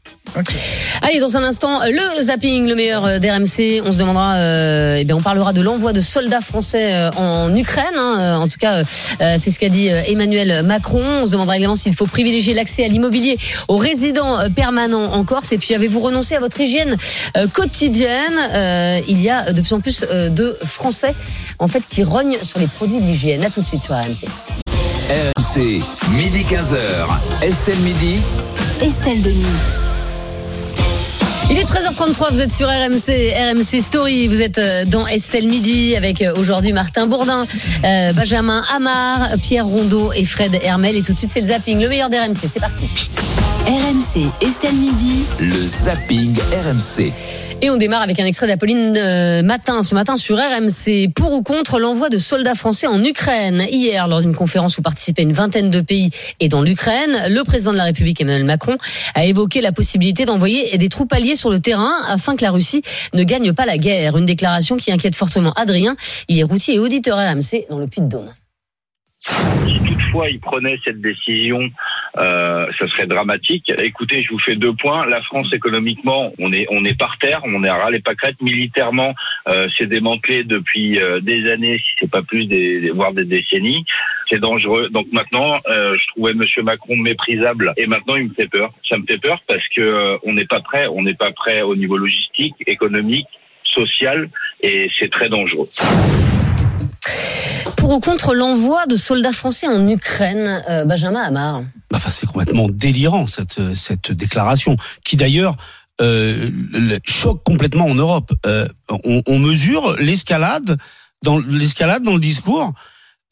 Allez, dans un instant, le zapping, le meilleur euh, d'RMC. On se demandera, euh, eh bien, on parlera de l'envoi de soldats français euh, en Ukraine. hein. Euh, En tout cas, euh, c'est ce qu'a dit euh, Emmanuel Macron. On se demandera également s'il faut privilégier l'accès à l'immobilier aux résidents euh, permanents en Corse. Et puis, avez-vous renoncé à votre hygiène euh, quotidienne? Euh, Il y a de plus en plus euh, de Français, en fait, qui rognent sur les produits d'hygiène. À tout de suite sur RMC. RMC, midi 15h. Estelle Midi. Estelle Denis. Il est 13h33, vous êtes sur RMC, RMC Story, vous êtes euh, dans Estelle Midi avec euh, aujourd'hui Martin Bourdin, euh, Benjamin Amar, Pierre Rondeau et Fred Hermel. Et tout de suite, c'est le zapping, le meilleur d'RMC. C'est parti. RMC, Estelle Midi. Le zapping RMC. Et on démarre avec un extrait d'Apolline euh, Matin, ce matin sur RMC. Pour ou contre l'envoi de soldats français en Ukraine Hier, lors d'une conférence où participaient une vingtaine de pays et dans l'Ukraine, le président de la République Emmanuel Macron a évoqué la possibilité d'envoyer des troupes alliées sur le terrain afin que la Russie ne gagne pas la guerre. Une déclaration qui inquiète fortement Adrien. Il est routier et auditeur RMC dans le Puy-de-Dôme. Si toutefois il prenait cette décision, euh, ça serait dramatique. Écoutez, je vous fais deux points. La France économiquement, on est on est par terre, on est à ras les pâquerettes. Militairement, euh, c'est démantelé depuis euh, des années, si c'est pas plus, des, des- voire des décennies. C'est dangereux. Donc maintenant, euh, je trouvais Monsieur Macron méprisable, et maintenant il me fait peur. Ça me fait peur parce que euh, on n'est pas prêt. On n'est pas prêt au niveau logistique, économique, social, et c'est très dangereux. Pour ou contre l'envoi de soldats français en Ukraine, euh, Benjamin Amar. Bah, Enfin, c'est complètement délirant cette cette déclaration, qui d'ailleurs euh, choque complètement en Europe. Euh, on, on mesure l'escalade dans l'escalade dans le discours.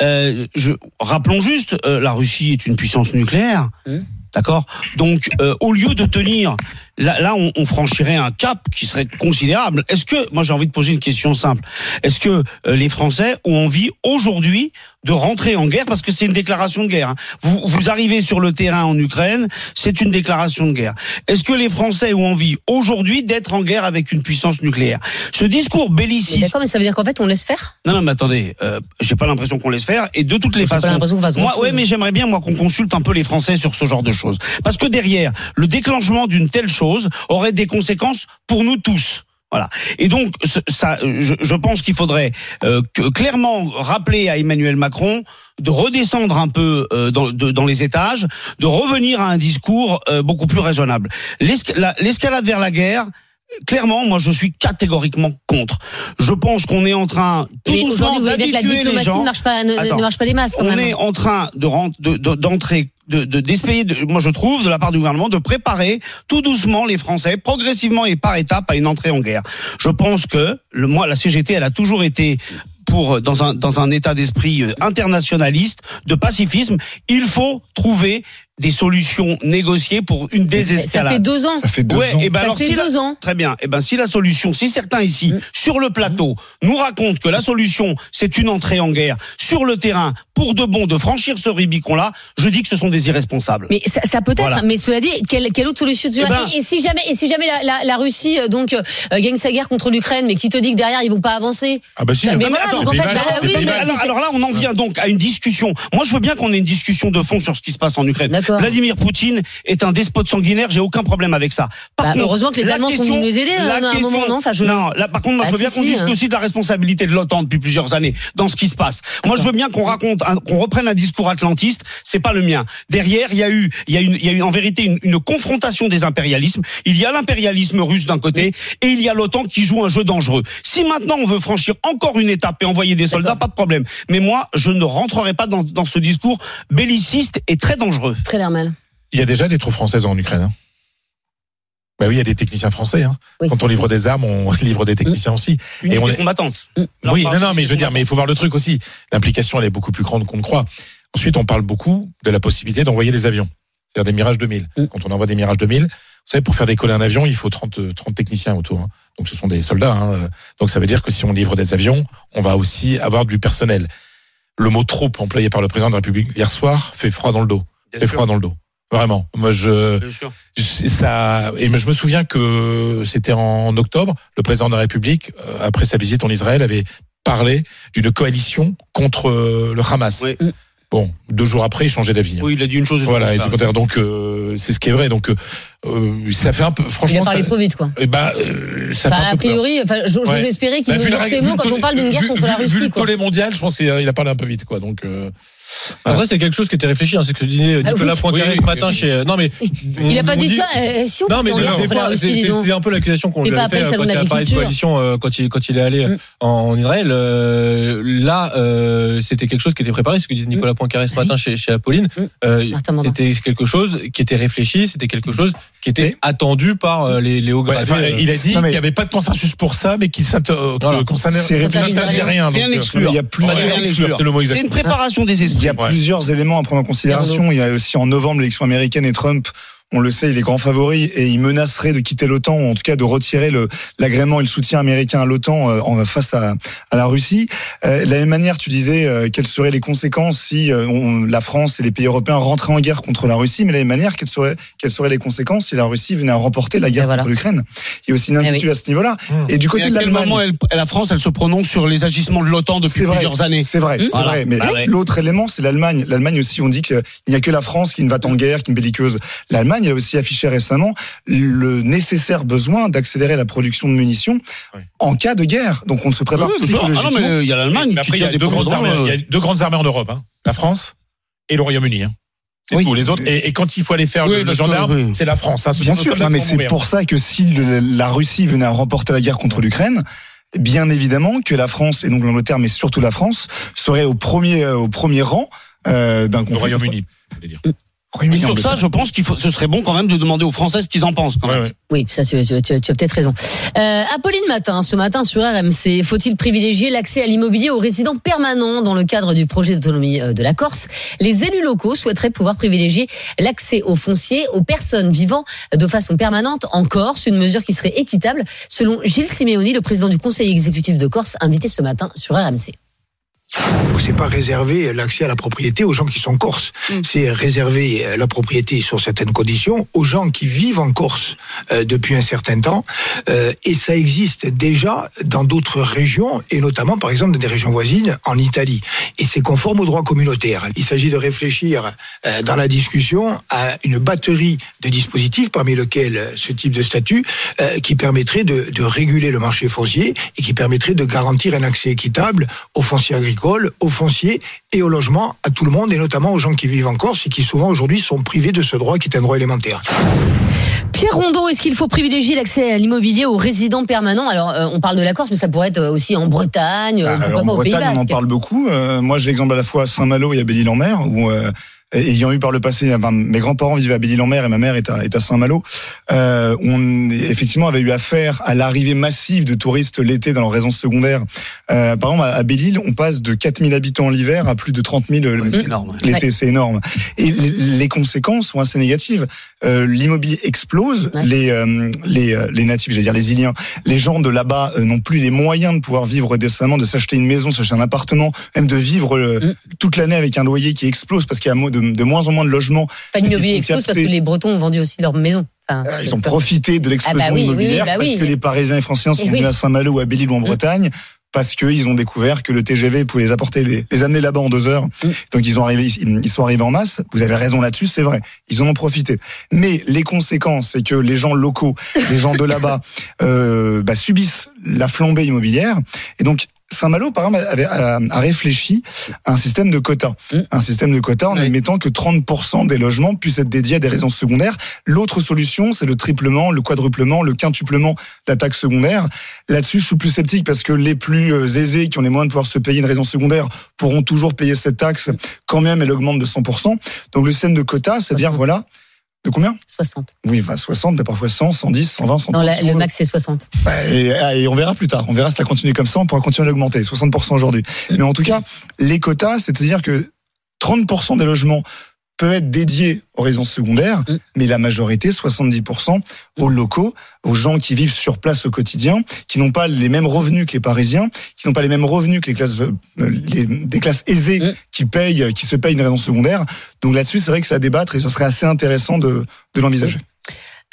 euh, je, rappelons juste, euh, la Russie est une puissance nucléaire. Mmh. D'accord? Donc, euh, au lieu de tenir, là, là on, on franchirait un cap qui serait considérable. Est-ce que, moi j'ai envie de poser une question simple, est-ce que euh, les Français ont envie aujourd'hui de rentrer en guerre? Parce que c'est une déclaration de guerre. hein. Vous, vous arrivez sur le terrain en Ukraine, c'est une déclaration de guerre. Est-ce que les Français ont envie aujourd'hui d'être en guerre avec une puissance nucléaire? Ce discours belliciste... D'accord, mais ça veut dire qu'en fait, on laisse faire? Non, non, mais attendez, euh, j'ai pas l'impression qu'on laisse faire. Et de toutes les J'ai pas façons, l'impression qu'on fasse moi, ouais, mais j'aimerais bien moi qu'on consulte un peu les Français sur ce genre de choses, parce que derrière, le déclenchement d'une telle chose aurait des conséquences pour nous tous. Voilà. Et donc, ça, je, pense qu'il faudrait euh, clairement rappeler à Emmanuel Macron de redescendre un peu euh, dans, les étages, de revenir à un discours euh, beaucoup plus raisonnable. L'esca- la- L'escalade vers la guerre. Clairement, moi, je suis catégoriquement contre. Je pense qu'on est en train tout Mais doucement d'habituer les gens. ne marche pas, ne, ne Attends. marche pas les masses, quand On même. est en train de d'entrer, de, moi je trouve, de la part du gouvernement, de préparer tout doucement les Français, progressivement et par étapes, à une entrée en guerre. Je pense que, le, moi, la CGT, elle a toujours été pour dans un dans un état d'esprit euh, internationaliste, de pacifisme. Il faut trouver des solutions négociées pour une désescalade. Ça fait deux ans. Ça fait deux ouais, ans. Et ben Ça alors fait si la- deux ans. Très bien. Et ben si la solution, si certains ici Mm. sur le plateau nous racontent que la solution c'est une entrée en guerre sur le terrain pour de bon de franchir ce Rubicon là, je dis que ce sont des irresponsables. Mais ça, ça peut être, Voilà. mais cela dit, quelle, quelle autre solution tu Eh as ben- et, et si jamais, et si jamais la, la, la Russie euh, donc euh, gagne sa guerre contre l'Ukraine, mais qui te dit que derrière ils vont pas avancer Ah bah si. Mais mais voilà, attends, donc en mais fait, bah, oui, mais alors là, on en vient donc à une discussion. Moi, je veux bien qu'on ait une discussion de fond sur ce qui se passe en Ukraine. Vladimir Poutine est un despote sanguinaire, j'ai aucun problème avec ça. Par Bah, contre, heureusement que les Allemands sont question- venus nous aider, hein, à un question- moment, non Enfin, je- Non, là, par contre, moi, je veux bien si, qu'on si, discute hein. aussi de la responsabilité de l'OTAN depuis plusieurs années dans ce qui se passe. Moi, je veux bien qu'on raconte, qu'on reprenne un discours atlantiste. C'est pas le mien. Derrière, il y a eu, il y a une, il y a eu en vérité une, une confrontation des impérialismes. Il y a l'impérialisme russe d'un côté et il y a l'OTAN qui joue un jeu dangereux. Si maintenant on veut franchir encore une étape et envoyer des soldats, pas de problème. Mais moi, je ne rentrerai pas dans, dans ce discours belliciste et très dangereux. Il y a déjà des troupes françaises en Ukraine. hein. Bah oui, il y a des techniciens français. hein. Oui. Quand on livre des armes, on livre des techniciens aussi. Une Et on est- combattante. On Oui, non, non, mais je veux dire, mais il faut voir le truc aussi. L'implication, elle est beaucoup plus grande qu'on ne croit. Ensuite, on parle beaucoup de la possibilité d'envoyer des avions. C'est-à-dire des Mirage 2000. Mm. Quand on envoie des Mirage 2000, vous savez, pour faire décoller un avion, il faut 30, euh, 30 techniciens autour. hein. Donc, ce sont des soldats. hein. Donc, ça veut dire que si on livre des avions, on va aussi avoir du personnel. Le mot troupe employé par le président de la République hier soir fait froid dans le dos. Bien Fait sûr. froid dans le dos. Vraiment. Moi, je, Bien sûr. c'est ça et je me souviens que c'était en octobre le président de la République euh, après sa visite en Israël avait parlé d'une coalition contre euh, le Hamas Oui. bon deux jours après il changeait d'avis hein. Oui, il a dit une chose. voilà et du contraire donc euh, c'est ce qui est vrai donc euh, ça fait un peu Il franchement a parlé ça, trop vite, quoi. eh ben, euh, ça Bah, fait un a priori, enfin, j'ose Ouais. espérer qu'il Bah, la- ses vu mots quand on parle d'une guerre vu- contre la Russie, Vu le tollé mondial, je pense qu'il a, il a parlé un peu vite, quoi. Donc, euh, Après, c'est quelque chose qui était réfléchi. hein, c'est ce que disait Ah Nicolas oui. Poincaré Oui, ce oui. matin chez. Non, mais. Il a pas dit ça. eh, si on Non, mais c'était un peu l'accusation qu'on lui a fait euh, quand il a parlé de coalition euh, quand il quand il est allé euh, Mm. en, Israël. Euh, là, euh, c'était quelque chose qui était préparé. Ce que disait Nicolas Poincaré ce matin chez, chez Apolline, Mm. Euh, c'était quelque chose qui était réfléchi. C'était quelque chose qui était attendu par euh, les, les hauts ouais, gradés. enfin, euh, il a dit qu'il n'y avait pas de consensus pour ça, mais qu'il euh, s'interdisait rien. Rien euh. Il y a plusieurs, Ouais, rien c'est une préparation des il y esprits. a plusieurs éléments à prendre en considération. Il y a aussi en novembre l'élection américaine et Trump. On le sait, il est grand favori et il menacerait de quitter l'OTAN ou en tout cas de retirer le l'agrément et le soutien américain à l'OTAN euh, en face à, à la Russie. Euh, de la même manière, tu disais euh, quelles seraient les conséquences si euh, on- la France et les pays européens rentraient en guerre contre la Russie, mais de la même manière, quelles seraient quelles seraient les conséquences si la Russie venait à remporter la guerre Et voilà. contre l'Ukraine? Il y a aussi une Eh inquiétude à ce niveau-là? Et du Et côté à de quel l'Allemagne, la France, elle se prononce sur les agissements de l'OTAN depuis vrai. plusieurs années? C'est vrai, c'est Voilà. vrai. Mais Ah ouais. l'autre élément, c'est l'Allemagne. L'Allemagne aussi, on dit qu'il n'y a que la France qui ne va en guerre, qui est une belliqueuse. L'Allemagne, elle a aussi affiché récemment le nécessaire besoin d'accélérer la production de munitions en cas de guerre. Donc on se prépare Oui. Ah non, psychologiquement. mais il y a l'Allemagne après, il y a deux grandes armées. euh, Il y a deux grandes armées en Europe, hein. la France et le Royaume-Uni. hein. C'est Oui. tout. Les autres. Et, et quand il faut aller faire Oui, le, le gendarme, oui. c'est la France. hein. Ce Bien sûr, non, mais c'est pour ça que si le- la Russie venait à remporter la guerre contre l'Ukraine, bien évidemment que la France, et donc l'Angleterre, mais surtout la France, serait au premier, euh, au premier rang euh, d'un Le conflit. Royaume-Uni. Et sur ça, je pense qu'il faut, ce serait bon quand même de demander aux Français ce qu'ils en pensent. Quand même. Oui, ça, tu, tu- tu as peut-être raison. Euh, Apolline Matin, ce matin sur RMC, faut-il privilégier l'accès à l'immobilier aux résidents permanents dans le cadre du projet d'autonomie euh, de la Corse? Les élus locaux souhaiteraient pouvoir privilégier l'accès aux fonciers aux personnes vivant de façon permanente en Corse, une mesure qui serait équitable, selon Gilles Simeoni, le président du conseil exécutif de Corse, invité ce matin sur RMC. C'est pas réserver l'accès à la propriété aux gens qui sont corses. C'est réserver euh, la propriété sur certaines conditions aux gens qui vivent en Corse euh, depuis un certain temps. Euh, et ça existe déjà dans d'autres régions, et notamment par exemple dans des régions voisines en Italie. Et c'est conforme au droit communautaire. Il s'agit de réfléchir euh, dans la discussion à une batterie de dispositifs, parmi lesquels euh, ce type de statut, euh, qui permettrait de, de réguler le marché foncier et qui permettrait de garantir un accès équitable aux fonciers agricoles, aux fonciers et au logement à tout le monde, et notamment aux gens qui vivent en Corse et qui souvent aujourd'hui sont privés de ce droit qui est un droit élémentaire. Pierre Rondeau, est-ce qu'il faut privilégier l'accès à l'immobilier aux résidents permanents? Alors, euh, on parle de la Corse, mais ça pourrait être aussi en Bretagne, euh, pourquoi Alors, pas en au Pays Bretagne, on en parle beaucoup. Euh, moi, j'ai l'exemple à la fois à Saint-Malo et à Belle-Île-en-Mer, où euh, ayant eu par le passé, enfin, mes grands-parents vivaient à Belle-Île-en-Mer et ma mère est à, est à Saint-Malo. Euh, on effectivement avait eu affaire à l'arrivée massive de touristes l'été dans leur résidence secondaire. Euh, par exemple, à Belle-Île, on passe de 4000 habitants l'hiver à plus de 30 000 le- c'est énorme, ouais. l'été. Ouais. C'est énorme. Et les, conséquences sont assez négatives. Euh, L'immobilier explose. Les, euh, les, euh, les natifs, j'allais dire les Iliens, les gens de là-bas euh, n'ont plus les moyens de pouvoir vivre décemment, de s'acheter une maison, s'acheter un appartement, même de vivre euh, toute l'année avec un loyer qui explose parce qu'il y a mo- de, de moins en moins de logements. Enfin, l'immobilier sont explose parce que les Bretons ont vendu aussi leur maison. Enfin, Ah, Ils ont profité de l'explosion Ah bah oui, oui, immobilière oui, bah parce que les Parisiens et Franciens sont Eh oui. venus à Saint-Malo ou à Belle-Île ou en Bretagne. Parce qu'ils ont découvert que le TGV pouvait les apporter, les, les amener là-bas en deux heures. Donc ils ont arrivé, ils ils sont arrivés en masse. Vous avez raison là-dessus, c'est vrai. Ils en ont profité. Mais les conséquences, c'est que les gens locaux, les gens de là-bas, euh, bah, subissent la flambée immobilière. Et donc Saint-Malo, par exemple, avait, a, a réfléchi à un système de quotas. Un système de quotas en admettant que 30% des logements puissent être dédiés à des résidences secondaires. L'autre solution, c'est le triplement, le quadruplement, le quintuplement de la taxe secondaire. Là-dessus, je suis plus sceptique parce que les plus euh, aisés, qui ont les moyens de pouvoir se payer une résidence secondaire, pourront toujours payer cette taxe quand même elle augmente de 100%. Donc le système de quotas, c'est-à-dire, voilà, de combien 60. Oui, enfin 60, mais parfois 100, 110, 120, 130. Non, la- le max, c'est 60. Bah, et, et on verra plus tard. On verra si ça continue comme ça. On pourra continuer à l'augmenter. 60% aujourd'hui. Mais en tout cas, les quotas, c'est-à-dire que 30% des logements peuvent être dédiés aux résidences secondaires, mais la majorité, 70%, aux locaux, aux gens qui vivent sur place au quotidien, qui n'ont pas les mêmes revenus que les Parisiens, qui n'ont pas les mêmes revenus que les classes, euh, les- des classes aisées qui payent, qui se payent une résidence secondaire. Donc là-dessus, c'est vrai que à débattre et ça serait assez intéressant de, de l'envisager.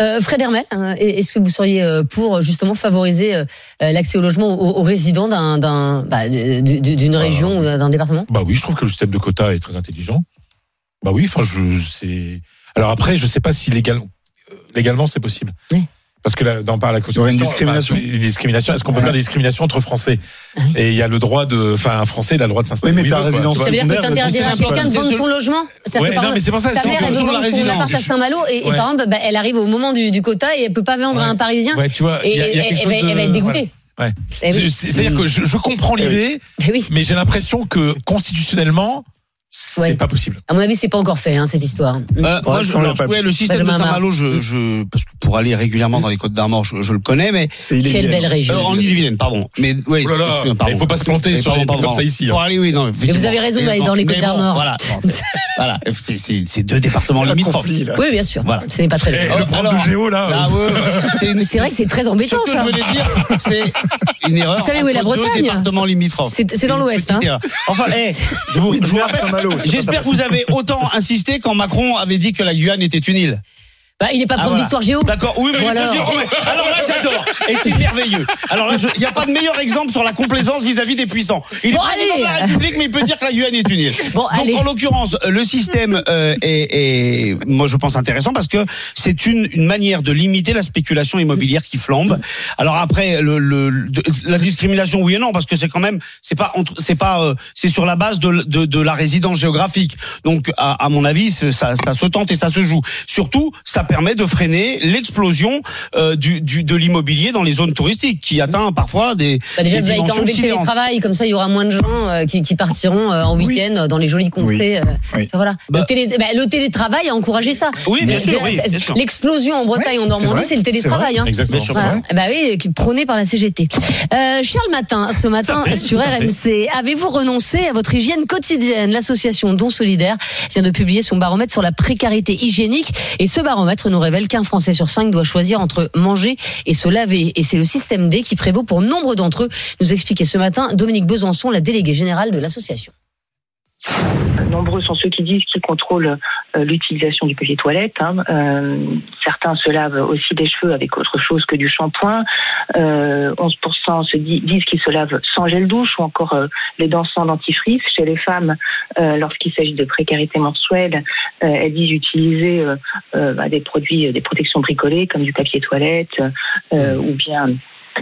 Euh, Fred Hermel, euh, est-ce que vous seriez euh, pour justement favoriser euh, l'accès au logement aux, aux résidents d'un, d'un, bah, d'une région ou d'un département? Bah oui, je trouve que le système de quota est très intelligent. Bah oui, enfin, je c'est. Alors après, je sais pas si légal, légalement c'est possible. Parce que là, dans par la y aurait une Constitution, discrimination. bah, une discrimination. Est-ce qu'on peut faire des discriminations entre Français Et il y a le droit de, enfin, un Français il a le droit de s'installer. Oui, mais il ta résidence Ça veut dire que t'interdirais à quelqu'un de vendre son logement Ouais, par non, mais c'est pour ça, Ta c'est mère, elle veut vendre son appart à Saint-Malo et, par exemple, bah, elle arrive au moment du, du quota et elle peut pas vendre à un Parisien. Ouais, tu vois, et il y il y elle, va- être dégoûtée. Ouais. Oui. C'est- C'est-à-dire que je, je comprends l'idée, mais j'ai l'impression que constitutionnellement, c'est Ouais. pas possible. À mon avis, c'est pas encore fait hein, cette histoire. Euh, moi, je, alors, ouais, le système de Benjamin. Saint-Malo, je, je, parce que pour aller régulièrement dans les Côtes d'Armor, je, je le connais, mais c'est Quelle belle région. Euh, en Ille-et-Vilaine, pardon. Mais oui, Oh là là, pardon. il faut pas se planter sur les comme ça ici, hein. Pour aller, oui, non. Mais vous avez raison d'aller dans les Côtes bon, d'Armor. Voilà, c'est- voilà, deux départements limitrophes. Oui, bien sûr. Voilà. Ce n'est pas très Eh, bien. le prof de géo là. Ouais, ouais. C'est vrai que c'est très embêtant Ce que ça. je voulais dire, c'est une erreur. Vous savez où est la Bretagne départements limitrophes. C'est- dans l'Ouest, hein. Enfin, eh, je vous, rappelle, j'espère que vous avez autant insisté quand Macron avait dit que la Guyane était une île. Bah, il est pas Ah, prof voilà. d'histoire géo. D'accord, oui, mais alors alors là, j'adore. Et c'est merveilleux. Alors là, il n'y a pas de meilleur exemple sur la complaisance vis-à-vis des puissants. Il est président allez. de la République, mais il peut dire que la Guyane est une île. Bon, Donc, allez. en l'occurrence, le système euh, est, est, moi, je pense intéressant parce que c'est une, une manière de limiter la spéculation immobilière qui flambe. Alors après, le, le, de- la discrimination, oui et non, parce que c'est quand même, c'est pas, c'est pas, euh, c'est sur la base de, de, de la résidence géographique. Donc, à, à mon avis, ça, ça se tente et ça se joue. Surtout, ça permet de freiner l'explosion euh, du, du, de l'immobilier dans les zones touristiques, qui atteint parfois des, Bah déjà, des vous avez enlevé le télétravail, comme ça, il y aura moins de gens euh, qui, qui partiront euh, en week-end dans les jolies contrées. euh, enfin, voilà. le, télé- bah, le télétravail a encouragé ça. Oui, bien sûr, oui, sûr. L'explosion en Bretagne, en Normandie, c'est le télétravail. hein. Exactement. Voilà. Bah oui, prôné par la CGT. Euh, Charles Matin, ce matin sur RMC, avez-vous renoncé à votre hygiène quotidienne? L'association Don Solidaire vient de publier son baromètre sur la précarité hygiénique et ce baromètre nous révèle qu'un Français sur cinq doit choisir entre manger et se laver. Et c'est le système D qui prévaut pour nombre d'entre eux, nous expliquait ce matin Dominique Besançon, la déléguée générale de l'association. Nombreux sont ceux qui disent qu'ils contrôlent euh, l'utilisation du papier toilette. hein. Euh, certains se lavent aussi des cheveux avec autre chose que du shampoing. Euh, 11% se di- disent qu'ils se lavent sans gel douche ou encore euh, les dents sans dentifrice. Chez les femmes, euh, lorsqu'il s'agit de précarité menstruelle, euh, elles disent utiliser bah, des produits, des protections bricolées comme du papier toilette euh, ou bien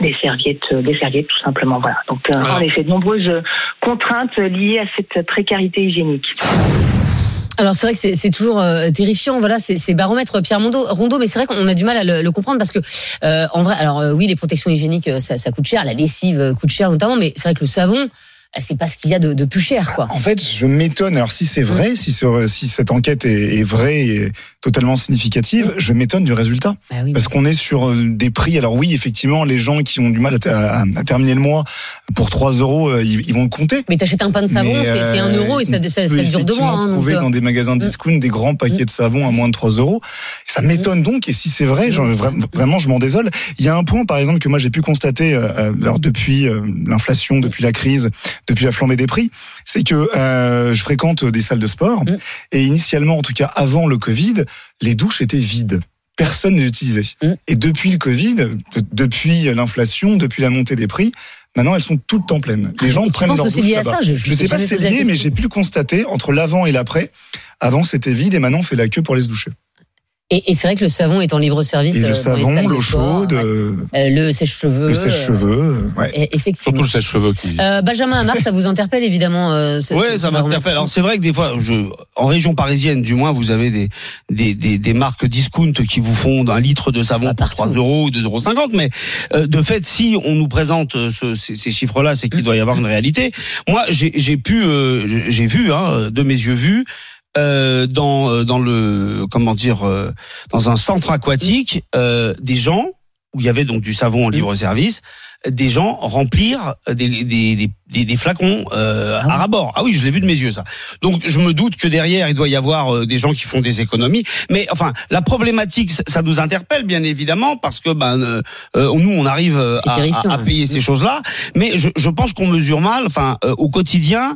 des serviettes, euh, des serviettes tout simplement. Voilà. Donc euh, en effet, de nombreuses euh, contraintes liées à cette précarité hygiénique. Alors c'est vrai que c'est c'est toujours euh, terrifiant, voilà, c'est c'est baromètre Pierre Mondo, Rondeau, mais c'est vrai qu'on a du mal à le, le comprendre parce que euh, en vrai, alors euh, oui, les protections hygiéniques, ça, ça coûte cher, la lessive coûte cher notamment, mais c'est vrai que le savon, euh, c'est pas ce qu'il y a de, de plus cher, quoi. En fait, je m'étonne. Alors, si c'est vrai, si, ce- si cette enquête est, est vraie et totalement significative, je m'étonne du résultat. Parce qu'on est sur euh, des prix. Alors oui, effectivement, les gens qui ont du mal à, à- à terminer le mois pour 3 euros, euh, ils, ils vont le compter. Mais t'achètes un pain de savon, c'est c'est un euh, euro et ça, ça, dure deux mois. hein, trouver dans des magasins discount des grands paquets de savon à moins de 3 euros. Ça m'étonne donc. Et si c'est vrai, genre, vraiment, je m'en désole. Il y a un point, par exemple, que moi j'ai pu constater euh, euh, alors, depuis euh, l'inflation, depuis la crise, depuis la flambée des prix, c'est que euh, je fréquente des salles de sport. Et initialement, en tout cas avant le Covid, les douches étaient vides. Personne ne les utilisait. Et depuis le Covid, de- depuis l'inflation, depuis la montée des prix, maintenant elles sont toutes en pleine. Les gens tu prennent leur douche là-bas. Je- Je sais pas si c'est lié, mais j'ai pu le constater entre l'avant et l'après. Avant c'était vide et maintenant on fait la queue pour les se doucher. Et, et c'est vrai que le savon est en libre service. Et le savon, l'eau chaude, euh, euh, le sèche-cheveux. le sèche-cheveux, ouais. euh, et- Effectivement. Surtout le sèche-cheveux qui. Euh, Benjamin Hamar, ça vous interpelle évidemment. euh, ce- Ouais, ce- ça m'interpelle. Alors c'est vrai que des fois, je, en région parisienne, du moins, vous avez des des, des, des marques discount qui vous font un litre de savon pour 3 euros ou 2,50 euros. Mais euh, de fait, si on nous présente ce- ces, ces chiffres-là, c'est qu'il doit y avoir une réalité. Moi, j'ai j'ai pu, euh, j'ai vu, hein, de mes yeux vus. Euh, dans euh, dans le comment dire euh, dans un centre aquatique euh, des gens où il y avait donc du savon en libre service des gens remplir des, des, des, des, des flacons euh, à rabord. Ah oui, je l'ai vu de mes yeux ça. Donc je me doute que derrière il doit y avoir euh, des gens qui font des économies. Mais enfin, la problématique, ça- nous interpelle bien évidemment parce que ben euh, euh, nous on arrive euh, à, à- hein. payer ces choses-là. Mais je, je pense qu'on mesure mal. Enfin, euh, au quotidien.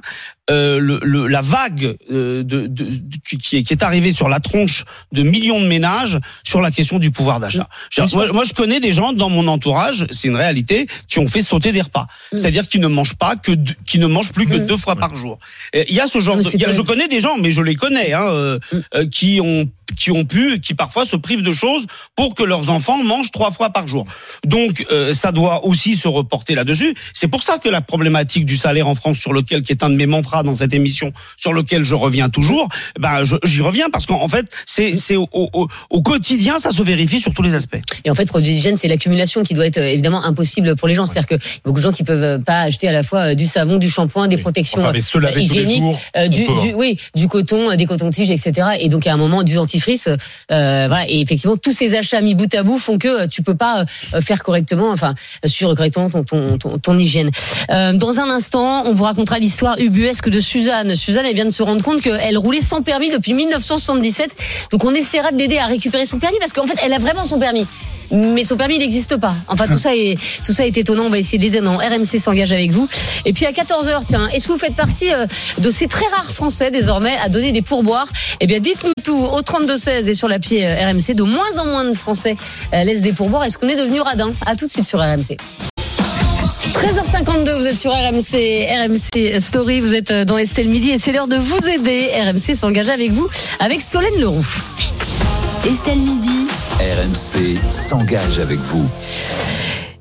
euh, le, le- la vague euh, de, de- de- qui, est, qui est arrivée sur la tronche de millions de ménages sur la question du pouvoir d'achat. Moi, moi, je connais des gens dans mon entourage, c'est une réalité, qui ont fait sauter des repas. C'est-à-dire qu'ils ne mangent pas que, deux- qui ne mangent plus que deux fois par jour. Et Il y a ce genre, de, il y a- je connais des gens, mais je les connais, hein, euh, euh, qui ont qui ont pu, qui parfois se privent de choses pour que leurs enfants mangent trois fois par jour. Donc euh, ça doit aussi se reporter là-dessus. C'est pour ça que la problématique du salaire en France, sur lequel qui est un de mes mantras dans cette émission, sur lequel je reviens toujours, ben j'y reviens parce qu'en fait c'est c'est au, au, au quotidien ça se vérifie sur tous les aspects. Et en fait, produit d'hygiène, c'est l'accumulation qui doit être euh, évidemment impossible pour les gens. C'est-à-dire que y a beaucoup de gens qui peuvent euh, pas acheter à la fois euh, du savon, du shampoing, des protections Enfin, mais se laver tous les hygiéniques, jours, euh, du, oui, du coton, des cotons-tiges, etc. Et donc à un moment, du euh. Et effectivement, tous ces achats mis bout à bout font que euh, tu peux pas euh, faire correctement, enfin suivre correctement ton ton, ton, ton hygiène. Dans un instant, on vous racontera l'histoire ubuesque de Suzanne. Suzanne, elle vient de se rendre compte qu'elle roulait sans permis depuis 1977. Donc on essaiera de l'aider à récupérer son permis parce qu'en fait, elle a vraiment son permis. Mais son permis, il n'existe pas. Enfin, tout ça est, tout ça est étonnant. On va essayer de l'aider. Non, RMC s'engage avec vous. Et puis à 14h, tiens, est-ce que vous faites partie euh, de ces très rares Français désormais à donner des pourboires? Eh bien, dites-nous tout au 32-16 et sur l'appli euh, RMC. De moins en moins de Français euh, laissent des pourboires. Est-ce qu'on est devenu radin? À tout de suite sur RMC. 13h52, vous êtes sur RMC, RMC Story, vous êtes dans Estelle Midi et c'est l'heure de vous aider. RMC s'engage avec vous, avec Solène Leroux. Estelle Midi. RMC s'engage avec vous.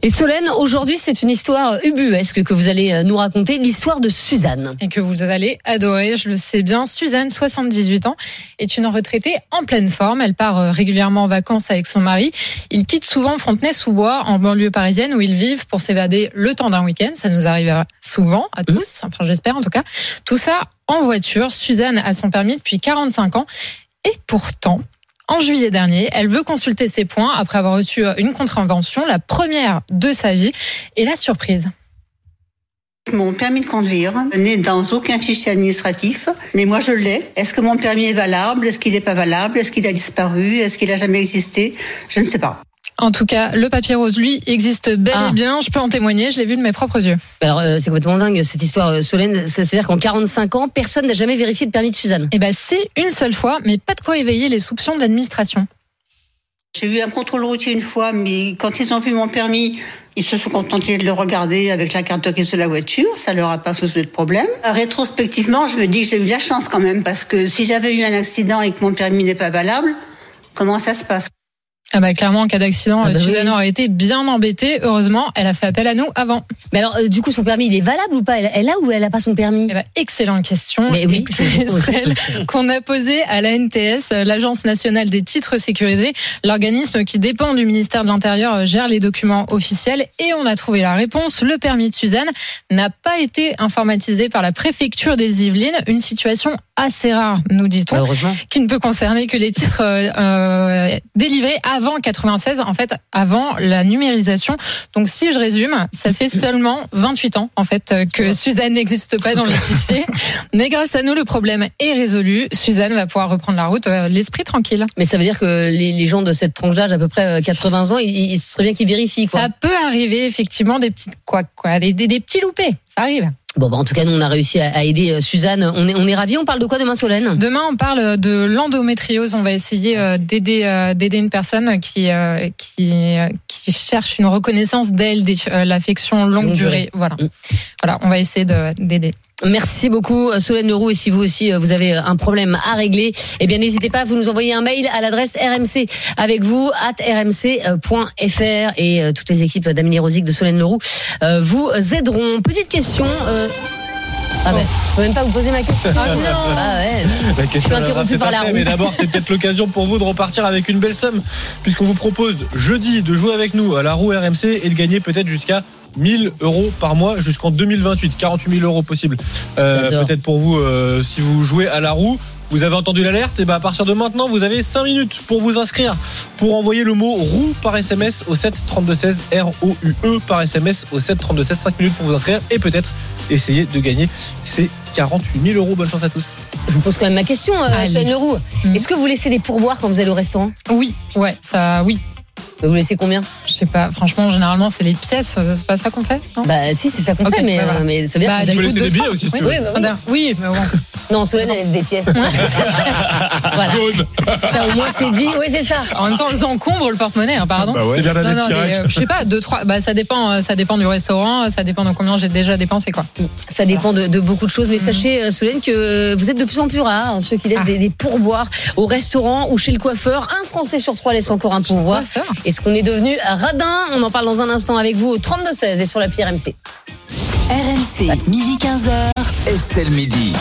Et Solène, aujourd'hui, c'est une histoire ubuesque que vous allez euh, nous raconter, l'histoire de Suzanne. Et que vous allez adorer, je le sais bien. Suzanne, 78 ans, est une retraitée en pleine forme. Elle part euh, régulièrement en vacances avec son mari. Ils quittent souvent Fontenay-sous-Bois, en banlieue parisienne, où ils vivent pour s'évader le temps d'un week-end. Ça nous arrive souvent, à tous, enfin j'espère en tout cas. Tout ça en voiture. Suzanne a son permis depuis 45 ans. Et pourtant, en juillet dernier. Elle veut consulter ses points après avoir reçu une contravention, la première de sa vie. Et la surprise. Mon permis de conduire n'est dans aucun fichier administratif, mais moi je l'ai. Est-ce que mon permis est valable? Est-ce qu'il n'est pas valable? Est-ce qu'il a disparu? Est-ce qu'il a jamais existé? Je ne sais pas. En tout cas, le papier rose, lui, existe bel Ah. et bien. Je peux en témoigner. Je l'ai vu de mes propres yeux. Alors, euh, c'est complètement dingue cette histoire, euh, Solène. C'est-à-dire qu'en 45 ans, personne n'a jamais vérifié le permis de Suzanne. Eh ben, c'est une seule fois, mais pas de quoi éveiller les soupçons de l'administration. J'ai eu un contrôle routier une fois, mais quand ils ont vu mon permis, ils se sont contentés de le regarder avec la carte grise de la voiture. Ça leur a pas posé de problème. Rétrospectivement, je me dis que j'ai eu de la chance quand même, parce que si j'avais eu un accident et que mon permis n'est pas valable, comment ça se passe? Ah bah clairement, en cas d'accident, Ah bah Suzanne oui. aurait été bien embêtée. Heureusement, elle a fait appel à nous avant. Mais alors, euh, du coup, son permis, il est valable ou pas? Elle, elle a ou elle a pas son permis? Eh ben, excellente question. Mais oui, celle qu'on a posée à la NTS, euh, l'Agence nationale des titres sécurisés. L'organisme qui dépend du ministère de l'Intérieur euh, gère les documents officiels et on a trouvé la réponse. Le permis de Suzanne n'a pas été informatisé par la préfecture des Yvelines. Une situation assez rare, nous dit-on, Bah, qui ne peut concerner que les titres euh, délivrés avant 96, en fait, avant la numérisation. Donc, si je résume, ça fait seulement 28 ans, en fait, euh, que Suzanne n'existe pas dans les fichiers. Mais grâce à nous, le problème est résolu. Suzanne va pouvoir reprendre la route, euh, l'esprit tranquille. Mais ça veut dire que les, les gens de cette tranche d'âge, à peu près euh, 80 ans, il, il serait bien qu'ils vérifient. Quoi. Ça peut arriver, effectivement, des petites quoi, quoi, des, des, des petits loupés. Ça arrive. Bon, bah, en tout cas, nous, on a réussi à, à aider euh, Suzanne. On est, on est ravis. On parle de quoi demain, Solène? Demain, on parle de l'endométriose. On va essayer euh, d'aider euh, d'aider une personne qui euh, qui euh, qui cherche une reconnaissance d'LD, euh, l'affection longue Longue durée. durée. Voilà, voilà, on va essayer de- d'aider. Merci beaucoup euh, Solène Leroux et si vous aussi euh, vous avez euh, un problème à régler, eh bien n'hésitez pas, vous nous envoyez un mail à l'adresse RMC avec vous at rmc.fr et toutes les équipes d'Amélie Rosic de Solène Leroux vous aideront. Petite question. euh, Ah ben, je peux même pas vous poser ma question. Ah non. Ah ouais. La Je suis question par la après, roue. mais d'abord, c'est peut-être l'occasion pour vous de repartir avec une belle somme, puisqu'on vous propose jeudi de jouer avec nous à la roue RMC et de gagner peut-être jusqu'à 1000 euros par mois jusqu'en 2028. 48 000 euros possible. Euh, peut-être pour vous, euh, si vous jouez à la roue. Vous avez entendu l'alerte, et ben à partir de maintenant, vous avez 5 minutes pour vous inscrire, pour envoyer le mot roue par SMS au 7 32 16 R O U E par SMS au 7 32 16 5 minutes pour vous inscrire et peut-être essayer de gagner ces 48 000 euros. Bonne chance à tous. Je vous pose quand même ma question, euh, Allez. Solène Leroux. Mm. Est-ce que vous laissez des pourboires quand vous allez au restaurant? Oui, ouais, ça, oui. Vous laissez combien? Je sais pas. Franchement, généralement, c'est les pièces. C'est pas ça qu'on fait non? Bah si, c'est ça qu'on fait, mais, bah, voilà. euh, mais ça veut dire Bah, que laisser deux, des billets aussi, si tu oui, veux. oui, bah, oui, mais bon. Non, Solène, elle laisse des pièces. voilà. Ça, au moins, c'est dit. Oui, c'est ça. En même temps, ils encombrent le porte-monnaie, hein, pardon. Bah ouais. C'est bien la Non, non, mais, euh, je sais pas, deux, trois. Bah, ça dépend, euh, ça dépend du restaurant, ça dépend de combien j'ai déjà dépensé, quoi. Ça dépend de, de beaucoup de choses, mais Mhm. sachez, Solène, que vous êtes de plus en plus rares, hein, ceux qui laissent Ah. des, des pourboires au restaurant ou chez le coiffeur. Un Français sur trois laisse encore un pourboire. Est-ce qu'on est devenu radin On en parle dans un instant avec vous au 32-16 et sur la RMC. RMC, midi 15h. Estelle Midi.